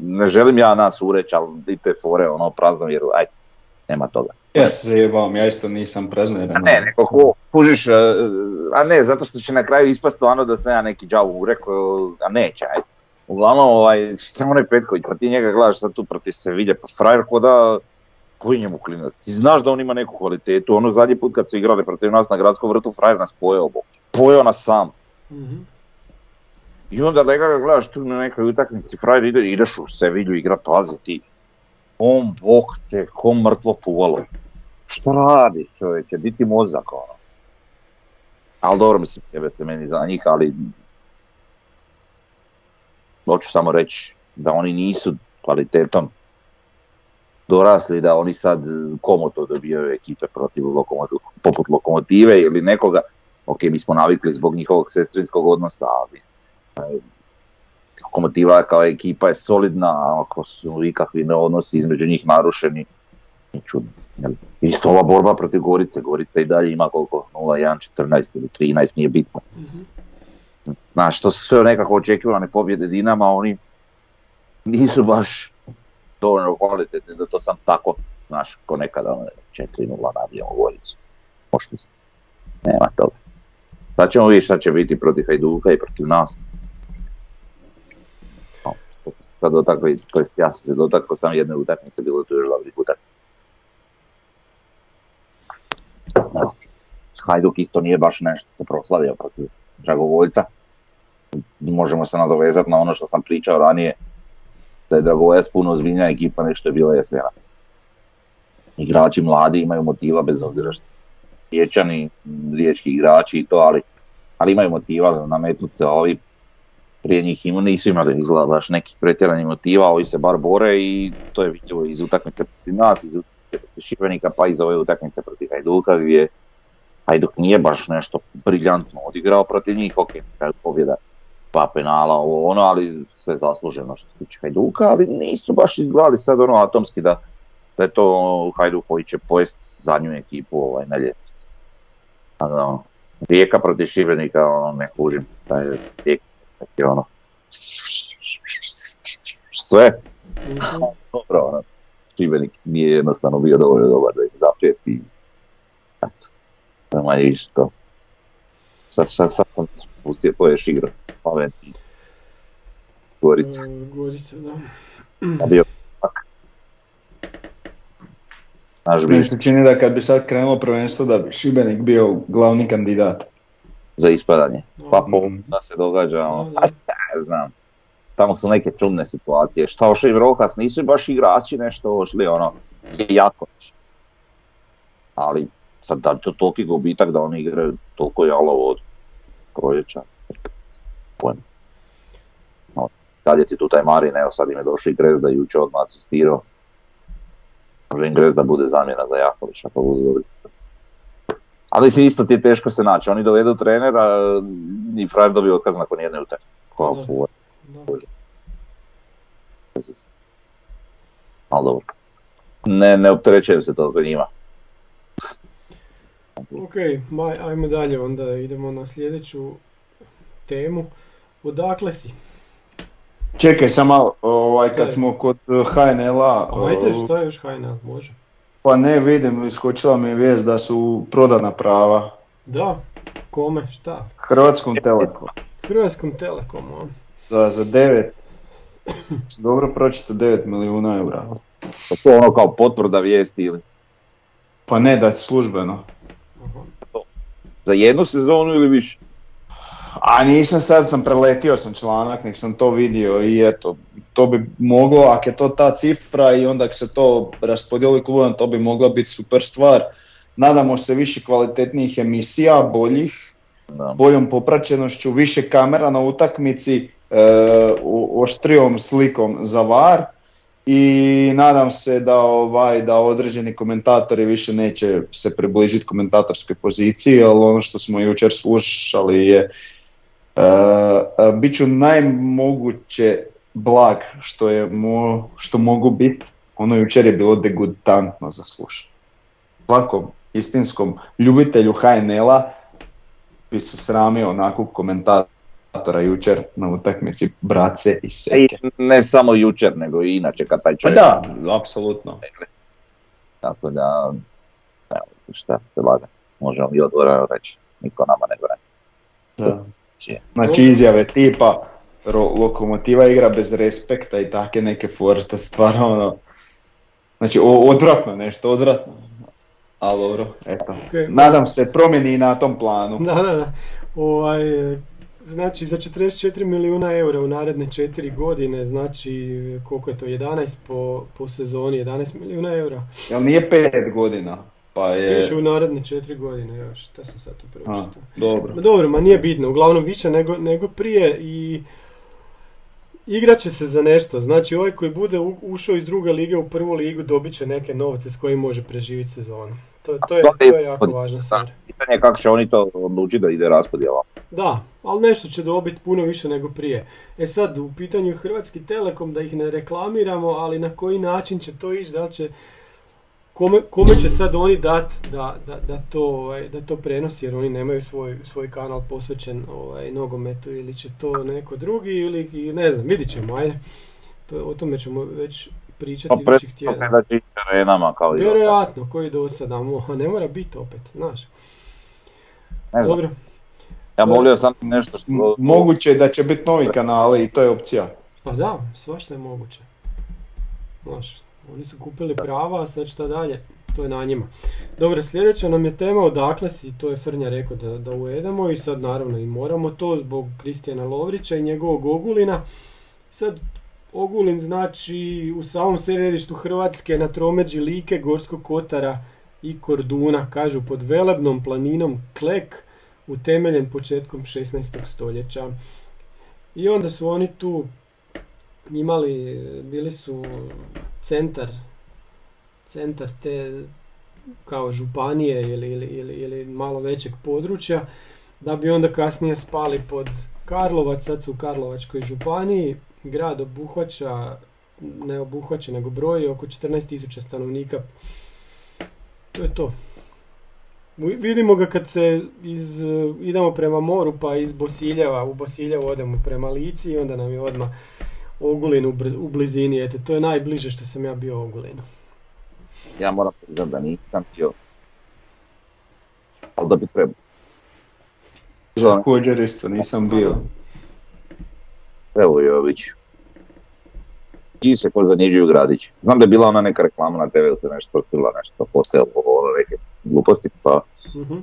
S4: ne želim ja nas ureći, ali i te fore, ono, prazno vjeru, aj, nema toga.
S5: Ja se zajebavam, ja isto nisam preznojeran.
S4: A ne, neko ko, kužiš, e, a ne, zato što će na kraju ispast ono da sam ja neki džavu rekao, a neće, aj. Uglavnom, ovaj, samo onaj Petković, pa ti njega gledaš sad tu protiv Sevilje, pa frajer ko da, koji njemu klinac? Ti znaš da on ima neku kvalitetu, ono zadnji put kad su igrali protiv nas na gradskom vrtu, frajer nas pojeo, bo. pojeo nas sam.
S3: Mhm.
S4: I onda lega ga gledaš tu na nekoj utakmici, frajer ide, ideš u Sevilju igra, pazi ti. On bog te, ko mrtvo puvalo. Šta radi čovječe, di ti mozak ono. Ali dobro, mislim, jebe se meni za njih, ali hoću samo reći da oni nisu kvalitetom dorasli da oni sad komoto dobijaju ekipe protiv lokomotiv, poput lokomotive ili nekoga. Ok, mi smo navikli zbog njihovog sestrinskog odnosa, ali e, lokomotiva kao ekipa je solidna, ako su ikakvi odnosi između njih narušeni, nije čudno. Isto ova borba protiv Gorice, Gorica i dalje ima koliko, 0-1, 14 ili 13, nije bitno. Znaš, to su sve nekako očekivane pobjede Dinama, oni nisu baš dovoljno kvalitetni da to sam tako, znaš, ko nekada ono, 4-0 nabijamo Goricu. Pošli ste. Nema toga. Sad ćemo vidjeti šta će biti protiv Hajduka i protiv nas. No, sad dotakli, ja sam se dotakao sam jedne utakmice, bilo je tu još dobrih utakmica. Hajduk isto nije baš nešto se proslavio protiv Dragovoljca. Možemo se nadovezati na ono što sam pričao ranije, da je Dragovoljac puno ozbiljnija ekipa nego što je bila jesena. Igrači mladi imaju motiva bez obzira što riječani, riječki igrači i to, ali, ali imaju motiva za nametnut se, ovi prije njih ima, nisu imali izgleda baš nekih pretjeranih motiva, ovi se bar bore i to je vidljivo iz utakmice protiv nas, iz utakmice Šibenika, pa iz ove utakmice protiv Hajduka gdje Hajduk nije baš nešto briljantno odigrao protiv njih, ok, pobjeda pa penala, ovo ono, ali sve zasluženo što se tiče Hajduka, ali nisu baš izgledali sad ono atomski da, da je to Hajduk koji će pojest zadnju ekipu ovaj, na da, ono, Rijeka protiv Šibenika, ono, ne kužim, da je Rijeka ono, sve,
S3: Mhm.
S4: dobro, ono, Šibenik nije jednostavno bio dovoljno dobar da ih zaprijeti. Eto, više to. Sad, sad, sad sam pustio igrao, Slaven i Gorica.
S3: E, Gorica, da.
S4: A bio pak. Naš bi
S5: se čini da kad bi sad krenulo prvenstvo da bi Šibenik bio glavni kandidat.
S4: za ispadanje. Pa po da se događa, ono,
S3: Da, da.
S4: a šta ja znam. Tamo su neke čudne situacije. Šta ošli Rokas, nisu baš igrači nešto ošli, ono, jako. Ali sad da li to toliki gubitak da oni igraju toliko jalovo od proljeća. Pojma. No, dalje ti tu taj Marin, evo sad im je došao i Grezda i jučer odmah asistirao. Može im Grezda bude zamjena za Jakovića, pa bude dobri. Ali si isto ti je teško se naći, oni dovedu trenera i frajer dobije otkaz nakon jedne utakmice. Fuj,
S3: da.
S4: ali dobro. Ne, ne opterećujem se toliko njima.
S3: Ok, maj, ajmo dalje, onda idemo na sljedeću temu. Odakle si?
S5: Čekaj sam malo, ovaj, kad
S3: je?
S5: smo kod HNL-a,
S3: Ajde,
S5: uh,
S3: šta je još HNL, može?
S5: pa ne vidim, iskočila mi je vijest da su prodana prava
S3: Da, kome, šta?
S5: Hrvatskom Telekomu.
S3: Hrvatskom Telekomu, a?
S5: Za, za 9, dobro pročito 9 milijuna eura.
S4: Pa to je ono kao potvrda vijesti ili
S5: Pa ne da službeno.
S4: Za jednu sezonu ili više.
S5: A nisam sad, sam preletio sam članak, nek sam to vidio i eto, to bi moglo, ako je to ta cifra i onda ako se to raspodijeli klubom, to bi mogla biti super stvar. Nadamo se više kvalitetnijih emisija, boljih,
S4: Da.
S5: boljom popraćenošću, više kamera na utakmici, e, oštrijom slikom za VAR i nadam se da ovaj da određeni komentatori više neće se približiti komentatorskoj poziciji, ali ono što smo jučer slušali je e, bit ću najmoguće blag što je mo, što mogu biti. Ono jučer je bilo degutantno za slušanje. Svakom istinskom ljubitelju HNL-a bi se sramio onakvog komentatora jučer na utakmici Brace i
S4: I
S5: Seke.
S4: ne samo jučer, nego i inače kad taj
S5: Pa
S4: čovjek...
S5: da, apsolutno.
S4: Tako da, evo, šta se laga, možemo i odvoreno reći, niko nama ne.
S5: Da. Znači izjave tipa ro- lokomotiva igra bez respekta i take neke forte, stvarno ono, znači o- odvratno nešto, odvratno. Ali dobro, eto.
S3: Ok.
S5: Nadam se promjeni i na tom planu.
S3: Da, da, da. Ovaj, znači za 44 milijuna eura u naredne 4 godine, znači koliko je to, 11 po, po sezoni, 11 milijuna eura.
S5: Jel nije pet godina? Pa je...
S3: Piše u naredne 4 godine, još, šta sam sad tu
S5: A,
S3: pročitao.
S5: dobro.
S3: Ma dobro, ma nije bitno, uglavnom više nego, nego prije i igrat će se za nešto. Znači ovaj koji bude ušao iz druge lige u prvu ligu dobit će neke novce s kojim može preživjeti sezonu. To, to, je, to je
S4: i-
S3: jako važna stvar.
S4: Pitanje je kako će oni to odlučiti da ide raspodjela.
S3: Da, ali nešto će dobiti puno više nego prije. E sad, u pitanju Hrvatski Telekom, da ih ne reklamiramo, ali na koji način će to ići, da li će, kome, kome će sad oni dat da, da, da, to, ovaj, da to prenosi, jer oni nemaju svoj, svoj kanal posvećen ovaj, nogometu, ili će to neko drugi, ili ne znam, vidit ćemo, ajde. To, o tome ćemo već pričati
S4: Pa
S3: idućih tjedana.
S4: arenama kao i.
S3: Vjerojatno, koji do sada, a ne mora biti opet, znaš.
S4: Ne znam,
S3: Dobro,
S4: ja molio sam nešto što...
S5: Moguće je da će biti novi kanali i to je opcija.
S3: Pa da, svašta je moguće. Znaš, oni su kupili prava, a sad šta dalje, to je na njima. Dobro, sljedeća nam je tema odakle si, to je Frnja rekao da, da uvedemo i sad naravno i moramo to zbog Kristijana Lovrića i njegovog Ogulina. Sad, Ogulin znači u samom središtu Hrvatske na tromeđi Like, Gorskog Kotara i Korduna, kažu pod velebnom planinom Klek, utemeljen početkom 16. stoljeća. I onda su oni tu imali, bili su centar, centar te kao županije ili, ili, ili, ili malo većeg područja, da bi onda kasnije spali pod Karlovac, sad su u Karlovačkoj županiji, grad obuhvaća, ne obuhvaća, nego broji oko 14.000 stanovnika. To je to. Vidimo ga kad se iz, eh, idemo prema moru pa iz Bosiljeva, u Bosiljevo odemo prema Lici i onda nam je odmah Ogulin u, u blizini. Eto, to je najbliže što sam ja bio Ogulinu.
S4: Ja moram priznat da nisam htio. Ali da bi trebao.
S5: Također isto nisam bio.
S4: Evo Jović. Čiji se ko zanimljiv gradić. Znam da je bila ona neka reklama na TV, se nešto vrtila, nešto hotel, ovo, ono, neke gluposti, pa
S3: Mhm.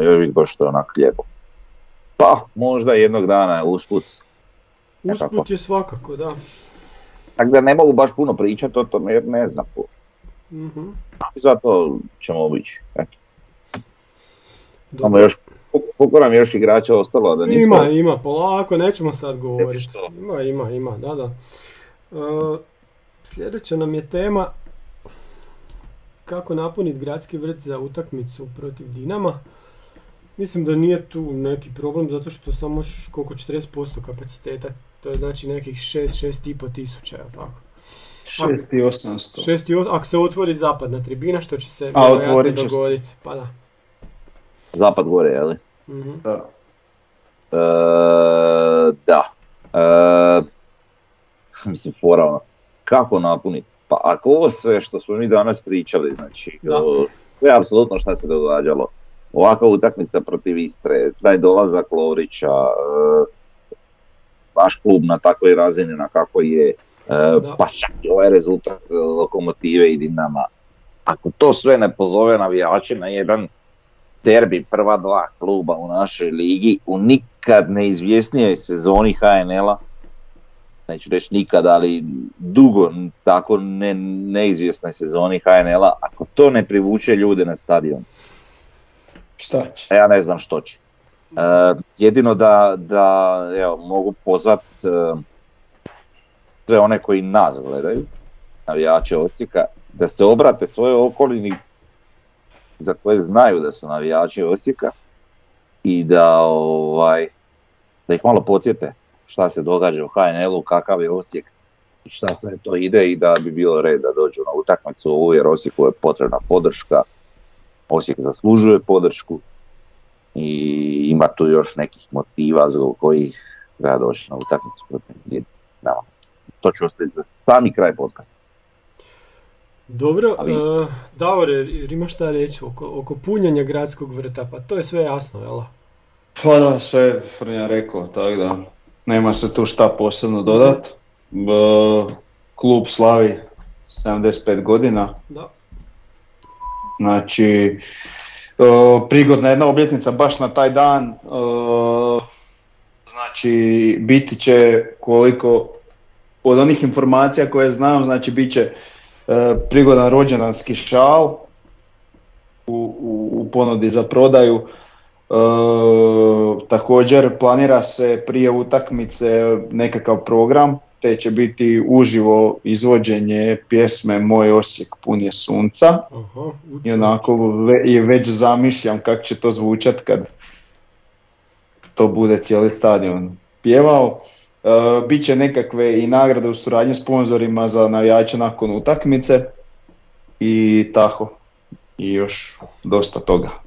S4: Jović baš to je onak lijepo. Pa, možda jednog dana usput. Nekako.
S3: Usput je svakako, da.
S4: Tako da ne mogu baš puno pričati o tome jer ne znam.
S3: Mhm.
S4: I zato ćemo obići. Eto. Imamo još, koliko nam još igrača ostalo da nismo...
S3: Ima, ima, polako, nećemo sad govoriti. Ima, ima, ima, da, da. E, sljedeća nam je tema kako napuniti gradski vrt za utakmicu protiv Dinama. Mislim da nije tu neki problem zato što samo koliko 40% kapaciteta, to je znači nekih 6, 6,5 tisuća, jel tako?
S5: 6 i 800.
S3: 6 i 8, ako se otvori zapadna tribina, što će se
S5: A,
S3: vjerojatno
S5: otvorit će se.
S3: dogoditi, pa da.
S4: Zapad gore, je li?
S3: Mhm.
S5: Da.
S4: E, da. E, mislim, fora ono, kako napuniti? Pa ako ovo sve što smo mi danas pričali, znači,
S3: Da.
S4: o, sve apsolutno šta se događalo, ovakva utakmica protiv Istre, taj dolazak Lovrića, e, vaš klub na takvoj razini na kako je, e,
S3: Da.
S4: pa čak i ovaj rezultat Lokomotive i Dinama. Ako to sve ne pozove navijače na jedan derbi prva dva kluba u našoj ligi u nikad neizvjesnijoj sezoni HNL-a, neću reći nikad, ali dugo tako ne, neizvjesnoj sezoni HNL-a, ako to ne privuče ljude na stadion,
S5: Šta će?
S4: a ja ne znam što će. E, jedino da, da evo, mogu pozvat e, sve one koji nas gledaju, navijače Osijeka, da se obrate svojoj okolini za koje znaju da su navijači Osijeka i da ovaj da ih malo podsjete šta se događa u HNL-u, kakav je Osijek šta sve to ide i da bi bilo red da dođu na utakmicu ovu jer Osijeku je potrebna podrška, Osijek zaslužuje podršku i ima tu još nekih motiva zbog kojih treba doći na utakmicu protiv Dinama. Da. To ću ostaviti za sami kraj podcasta.
S3: Dobro, jer imaš šta reći oko, oko punjenja gradskog vrta, pa to je sve jasno, jel?
S5: Pa da, sve je Frnja rekao, tako da nema se tu šta posebno dodat. B, klub slavi 75 godina,
S3: Da.
S5: znači e, prigodna jedna obljetnica baš na taj dan. e, Znači biti će koliko od onih informacija koje znam, znači bit će e, prigodan rođendanski šal u, u, u ponudi za prodaju. E, također planira se prije utakmice nekakav program, te će biti uživo izvođenje pjesme Moj Osijek pun je sunca.
S3: Aha,
S5: I onako ve, i već zamišljam kako će to zvučat kad to bude cijeli stadion pjevao. E, Biće nekakve i nagrade u suradnji s sponzorima za navijače nakon utakmice i tako. I još dosta toga.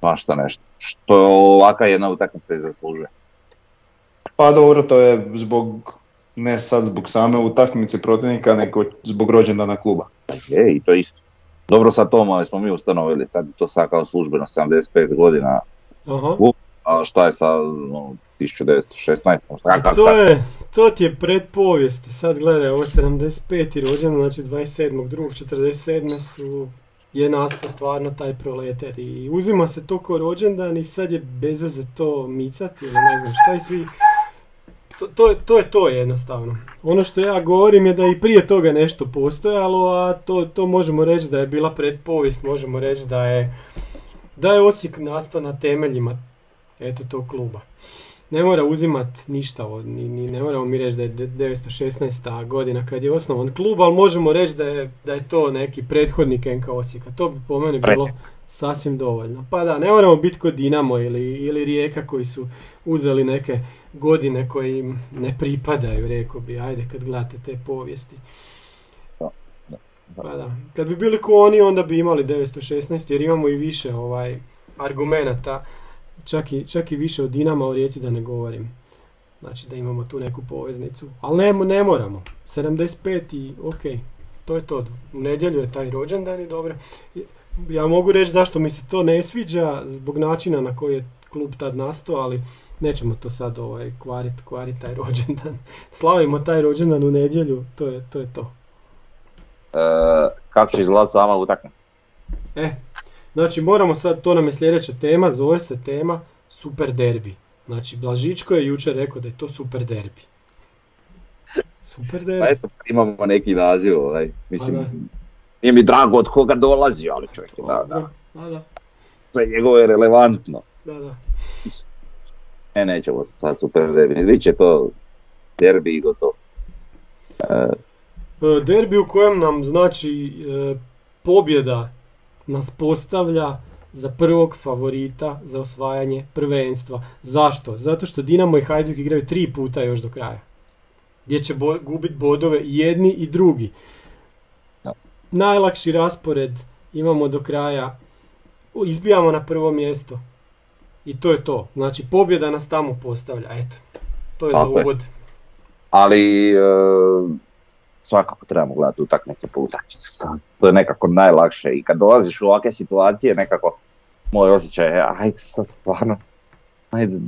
S4: Svašta nešto. Što ovaka jedna utakmica i zaslužuje.
S5: Pa dobro, to je zbog, ne sad zbog same utakmice protivnika, nego zbog rođendana kluba.
S4: Je, i to isto. Dobro sa tom, ali smo mi ustanovili, sad je to sad kao službeno 75 godina,
S3: Aha.
S4: a šta je sa no, 1916? Šta, kako
S3: To
S4: sad?
S3: je, to ti je predpovijest. Sad gledaj, ovo je 75. rođen, znači 27.2.47. su je nastao stvarno taj proletar i uzima se to ko rođendan i sad je bez veze to micati ili ne znam šta i svi to, to, je- to je to jednostavno. Ono što ja govorim je da i prije toga nešto postojalo, a to, to možemo reći da je bila predpovijest, možemo reći da je da je Osijek nastao na temeljima eto tog kluba. Ne mora uzimat ništa, od, ni, ni, ne moramo mi reći da je de- 916. godina kad je osnovan klub, ali možemo reći da je, da je to neki prethodnik NK Osijeka. To bi po meni bilo sasvim dovoljno. Pa da, ne moramo biti kod Dinamo ili, ili Rijeka koji su uzeli neke godine koje im ne pripadaju, rekao bi, ajde kad gledate te povijesti. Pa da, kad bi bili ko oni onda bi imali 916 jer imamo i više ovaj argumenata, čak i, čak i više od Dinama u Rijeci da ne govorim. Znači da imamo tu neku poveznicu. Ali ne, ne moramo. 75 i ok, to je to. U nedjelju je taj rođendan i dobro. Ja mogu reći zašto mi se to ne sviđa zbog načina na koji je klub tad nastao, ali nećemo to sad ovaj, kvarit, kvarit taj rođendan. Slavimo taj rođendan u nedjelju, to je to. Je to.
S4: E, kako će izgledati sama utakmica?
S3: E, znači moramo sad, to nam je sljedeća tema, zove se tema Super derbi. Znači Blažičko je jučer rekao da je to super derbi. Super derbi.
S4: Pa eto, imamo neki naziv, ovaj. mislim,
S3: Pa da.
S4: nije mi drago od koga dolazi, ali čovjek, da, da,
S3: da, da,
S4: sve njegovo je relevantno.
S3: da, da.
S4: E, nećemo sad super derbi, bit će to derbi i gotovo. E,
S3: E, Derbi u kojem nam znači e, pobjeda nas postavlja za prvog favorita za osvajanje prvenstva. Zašto? Zato što Dinamo i Hajduk igraju tri puta još do kraja. Gdje će bo- gubit bodove jedni i drugi.
S4: Da.
S3: Najlakši raspored imamo do kraja. Izbijamo na prvo mjesto. I to je to. Znači pobjeda nas tamo postavlja. Eto. To je
S4: Tako
S3: za
S4: je.
S3: uvod.
S4: ali e, svakako trebamo gledati utakmicu po utakmicu. To- je nekako najlakše i kad dolaziš u ovakve situacije nekako moj osjećaj je ajde sad stvarno ajde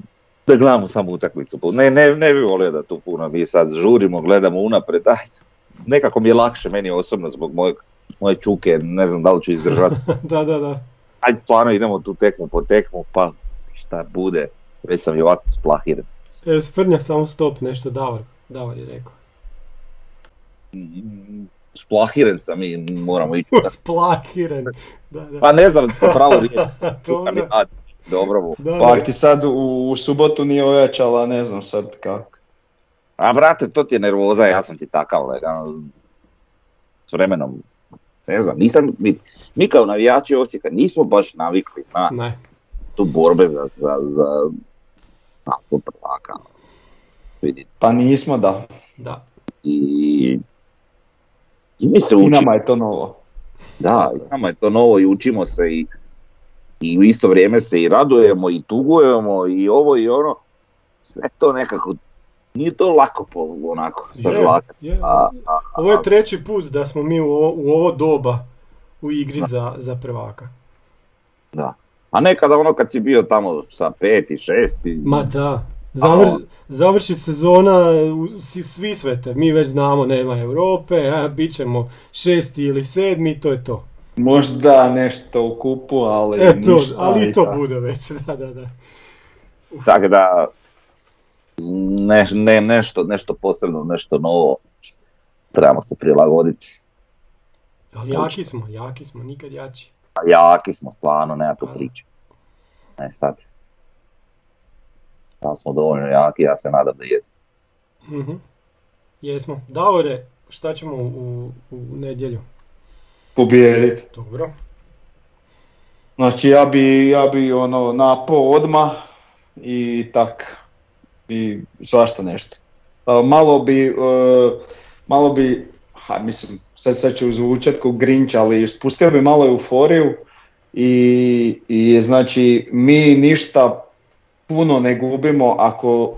S4: da gledamo samo utakmicu. Ne, ne, ne bi volio da tu puno mi sad žurimo, gledamo unapred, ajde. Nekako mi je lakše meni osobno zbog mojeg, moje čuke, ne znam da li ću izdržati.
S3: da, da, da.
S4: Ajde stvarno idemo tu tekmu po tekmu, pa šta bude, već sam i ovako splahiren.
S3: E, Svrnja samo stop, nešto Davor, Davor je rekao.
S4: Splahiren sam i moramo ići.
S3: Splahiren. Da, da.
S4: Pa ne znam pravo riječ.
S3: Dobro. Da,
S5: Pa ti sad u, u subotu nije ojačala, ne znam sad kako.
S4: A brate, to ti je nervoza, ja sam ti takav, legalno. S vremenom, ne znam, nisam, mi, mi kao navijači Osijeka nismo baš navikli na
S3: Ne.
S4: tu borbe za, za, za naslov prvaka. Vidi,
S5: Pa nismo da.
S3: Da.
S4: i, i mi se
S5: I
S4: učimo.
S5: nama je to novo.
S4: Da, i nama je to novo i učimo se i i u isto vrijeme se i radujemo i tugujemo i ovo i ono. Sve to nekako, nije to lako po, onako
S3: Je,
S4: sažvakati.
S3: je.
S4: A, a,
S3: Ovo je treći put da smo mi u ovo, u ovo doba u igri za, za prvaka.
S4: da. A nekada ono kad si bio tamo sa peti, šesti,
S3: Ma da. Zavr,
S4: A-
S3: završi sezona, svi svete, mi već znamo nema Europe, a bit ćemo šesti ili sedmi, to je to.
S5: Možda nešto u kupu, ali
S3: E to,
S5: ništa
S3: ali i to bude već, da, da, da.
S4: tako da ne, ne, nešto, nešto posebno, nešto novo trebamo se prilagoditi.
S3: Ali jaki smo, jaki smo, nikad jači.
S4: A jaki smo stvarno, nema tu priče. E sad. Da smo dovoljno jaki, ja se nadam da jesmo.
S3: Mhm. Jesmo. Davore, šta ćemo u, u nedjelju?
S5: Pobijediti.
S3: Dobro.
S5: Znači ja bi, ja bi ono napo odma i tak. I svašta nešto. Malo bi, e, malo bi, ha, mislim, sad, sad ću zvučat kao Grinch, ali spustio bi malo euforiju i, i znači mi ništa puno ne gubimo ako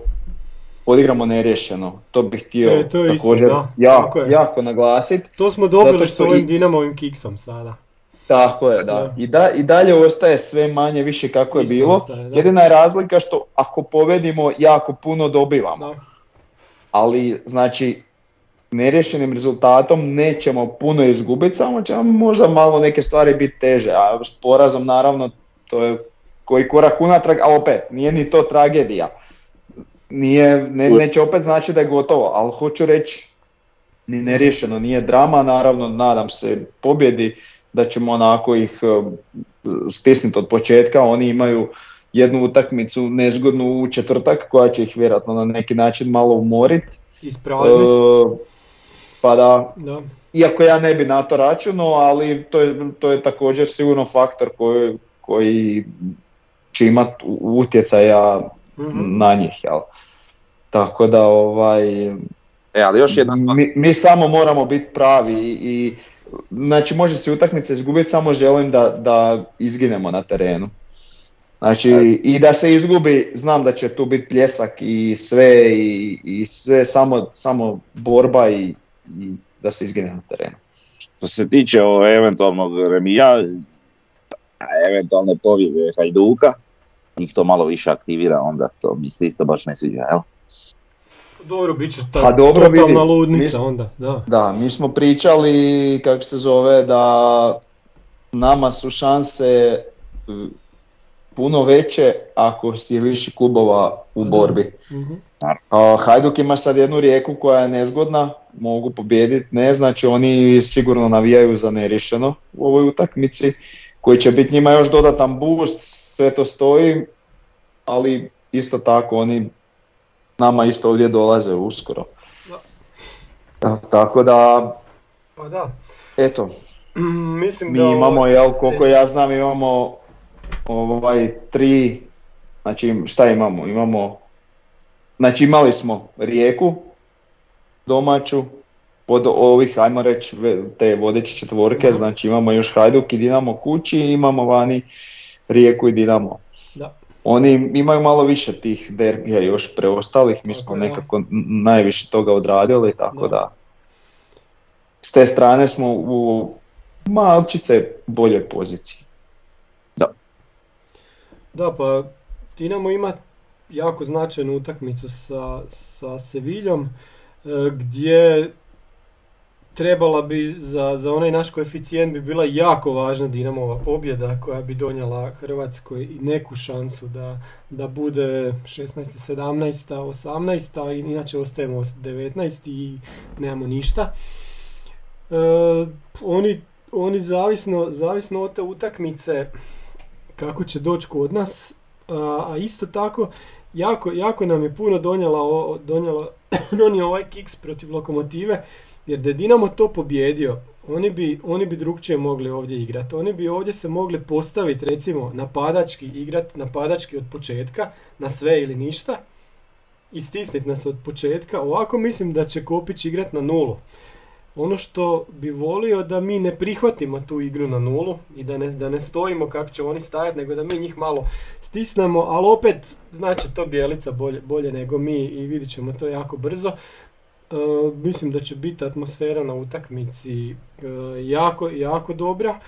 S5: odigramo neriješeno. To bih htio
S3: E, to je isto,
S5: također
S3: da,
S5: jako,
S3: je.
S5: jako naglasiti.
S3: To smo dobili s ovim
S5: i-
S3: Dinamovim kiksom sada.
S5: Tako je, da.
S3: Da.
S5: I, da, I dalje ostaje sve manje više kako je
S3: Isto
S5: bilo.
S3: ostaje.
S5: Jedina je razlika što ako povedimo jako puno dobivamo.
S3: Da.
S5: Ali znači neriješenim rezultatom nećemo puno izgubiti, samo će možda malo neke stvari biti teže. A s porazom naravno to je koji korak unatrag, a opet nije ni to tragedija. Nije, ne, neće opet znači da je gotovo, ali hoću reći ni neriješeno, nije drama, naravno nadam se pobjedi da ćemo onako ih eh, stisnuti od početka, oni imaju jednu utakmicu nezgodnu u četvrtak koja će ih vjerojatno na neki način malo umoriti.
S3: Ispraznit.
S5: pa da,
S3: Da.
S5: iako ja ne bi na to računao, ali to je, to je također sigurno faktor koji, koji će imati utjecaja
S3: Mhm.
S5: na njih. Jel? Tako da ovaj,
S4: E, ali još jedna stvar.
S5: mi, mi samo moramo biti pravi i, i znači može se utakmica izgubiti, samo želim da, da izginemo na terenu. Znači i da se izgubi, znam da će tu biti pljesak i sve i, i sve samo, samo borba i, i da se izgine na terenu.
S4: Što se tiče ovo eventualnog remija, a eventualne pobjede Hajduka, njih to malo više aktivira, onda to mi se isto baš ne sviđa, jel?
S3: Dobro, bit će ta
S5: Pa dobro,
S3: totalna
S5: vidi,
S3: ludnica
S5: mis-
S3: onda, da.
S5: Da, mi smo pričali, kako se zove, da nama su šanse puno veće ako si je više klubova u borbi. A, Hajduk ima sad jednu rijeku koja je nezgodna, mogu pobijediti, ne, znači oni sigurno navijaju za neriješeno u ovoj utakmici, koji će biti njima još dodatan boost, sve to stoji, ali isto tako oni nama isto ovdje dolaze uskoro. Ta- Tako da,
S3: Pa da.
S5: eto,
S3: Mm, Mislim
S5: mi
S3: da...
S5: imamo, jel, koliko ja znam, imamo ovaj, tri, znači šta imamo? Imamo, znači imali smo Rijeku, domaću, od ovih, ajmo reći, te vodeće četvorke,
S3: Mhm.
S5: znači imamo još Hajduk i Dinamo kući i imamo vani Rijeku i Dinamo.
S3: Da.
S5: Oni imaju malo više tih derbija još preostalih, mi smo
S3: da.
S5: nekako najviše toga odradili, tako
S3: Da.
S5: da. S te strane smo u malčice boljoj poziciji.
S3: Da, pa Dinamo ima jako značajnu utakmicu sa, sa Seviljom e, gdje trebala bi za, za onaj naš koeficijent bi bila jako važna Dinamova pobjeda koja bi donijela Hrvatskoj neku šansu da, da bude 16. 17. 18. i inače ostajemo 19. i nemamo ništa. E, oni, oni zavisno, zavisno od te utakmice kako će doći kod nas, a, a isto tako jako, jako nam je puno donijela, donijela, donio ovaj kiks protiv lokomotive, jer da je Dinamo to pobjedio, oni bi, oni bi drugčije mogli ovdje igrati. Oni bi ovdje se mogli postaviti recimo napadački, igrati napadački od početka, na sve ili ništa, i stisniti nas od početka. Ovako mislim da će Kopić igrati na nulu. Ono što bi volio da mi ne prihvatimo tu igru na nulu i da ne, da ne stojimo kako će oni stajati, nego da mi njih malo stisnemo, ali opet znači to bijelica bolje, bolje nego mi i vidit ćemo to jako brzo. E, mislim da će biti atmosfera na utakmici e, jako, jako dobra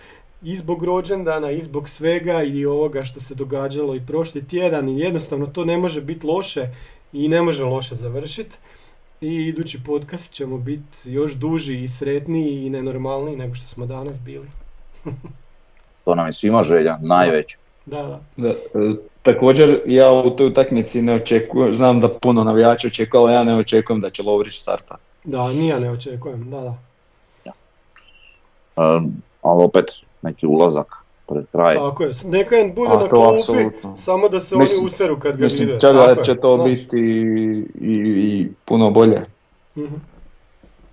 S3: i zbog rođendana i zbog svega i ovoga što se događalo i prošli tjedan i jednostavno to ne može biti loše i ne može loše završiti. I idući podcast ćemo biti još duži i sretniji i nenormalniji nego što smo danas bili.
S4: To nam je svima želja, najveća.
S3: Da, da.
S5: Da, e, također ja u toj utakmici ne očekujem, znam da puno navijača očekuje, ali ja ne očekujem da će Lovrić starta.
S3: Da, ni ja ne očekujem, da, da.
S4: Um, ali opet neki ulazak pred kraj.
S3: Tako je, neka im bude
S5: A,
S3: na klupi,
S5: apsolutno.
S3: samo da se
S5: Mislim-
S3: oni useru kad ga
S5: Mislim,
S3: vide.
S5: čak da
S3: je,
S5: će to
S3: znaš.
S5: biti i, i puno bolje.
S3: Mhm,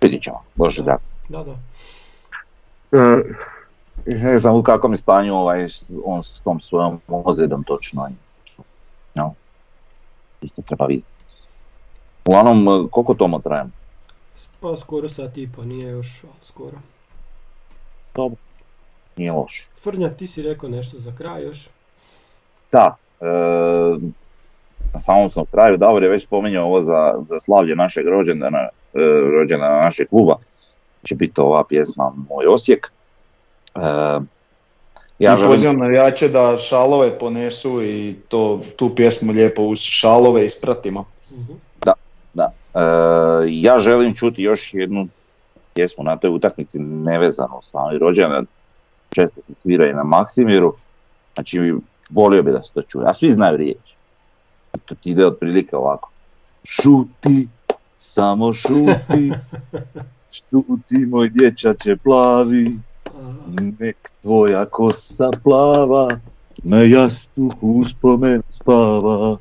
S4: Vidit ćemo, Bože da.
S3: Da, da.
S4: E, ne znam u kakvom je stanju ovaj, on s tom svojom ozljedom točno. No. Isto treba vidjeti. Uglavnom, e, koliko tomo trajem?
S3: Pa skoro sat i po, nije još, ali skoro.
S4: Dobro. Nije loš.
S3: Frnja, ti si rekao nešto za kraj još?
S4: Da, e, na samom sam kraju, Davor je već spominjao ovo za, za slavlje našeg rođendana, e, rođendana našeg kluba. Će biti ova pjesma Moj Osijek. E, ja želim
S5: pozivam navijače da šalove ponesu i to, tu pjesmu lijepo uz šalove ispratimo.
S3: Mhm.
S4: Da. E, ja želim čuti još jednu pjesmu na toj utakmici nevezano sa sami rođendan. Često se svira i na Maksimiru. Znači, volio bi da se to čuje. A svi znaju riječ. To ti ide otprilike ovako. Šuti, samo šuti, šuti moj dječače plavi. Nek tvoja kosa plava, na jastuku uspomen spava.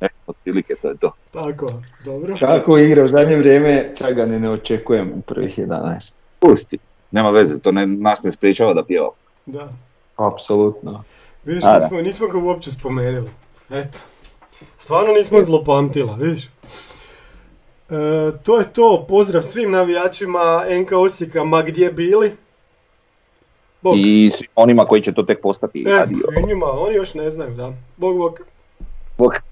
S4: E, otprilike to je to.
S3: Tako, dobro.
S5: Kako igra u zadnje vrijeme, čak ga ni ne očekujem u prvih 11.
S4: Pusti. Nema veze, to ne, nas ne spriječava da pjeva.
S3: Da.
S5: Apsolutno.
S3: Vidiš, nismo, nismo ga uopće spomenuli. Eto. Stvarno nismo zlopamtila, vidiš. E, to je to, pozdrav svim navijačima NK Osijeka, ma gdje bili. Bog.
S4: I onima koji će to tek postati.
S3: E,
S4: adio.
S3: njima, oni još ne znaju, da. Bog, bog.
S4: Bog.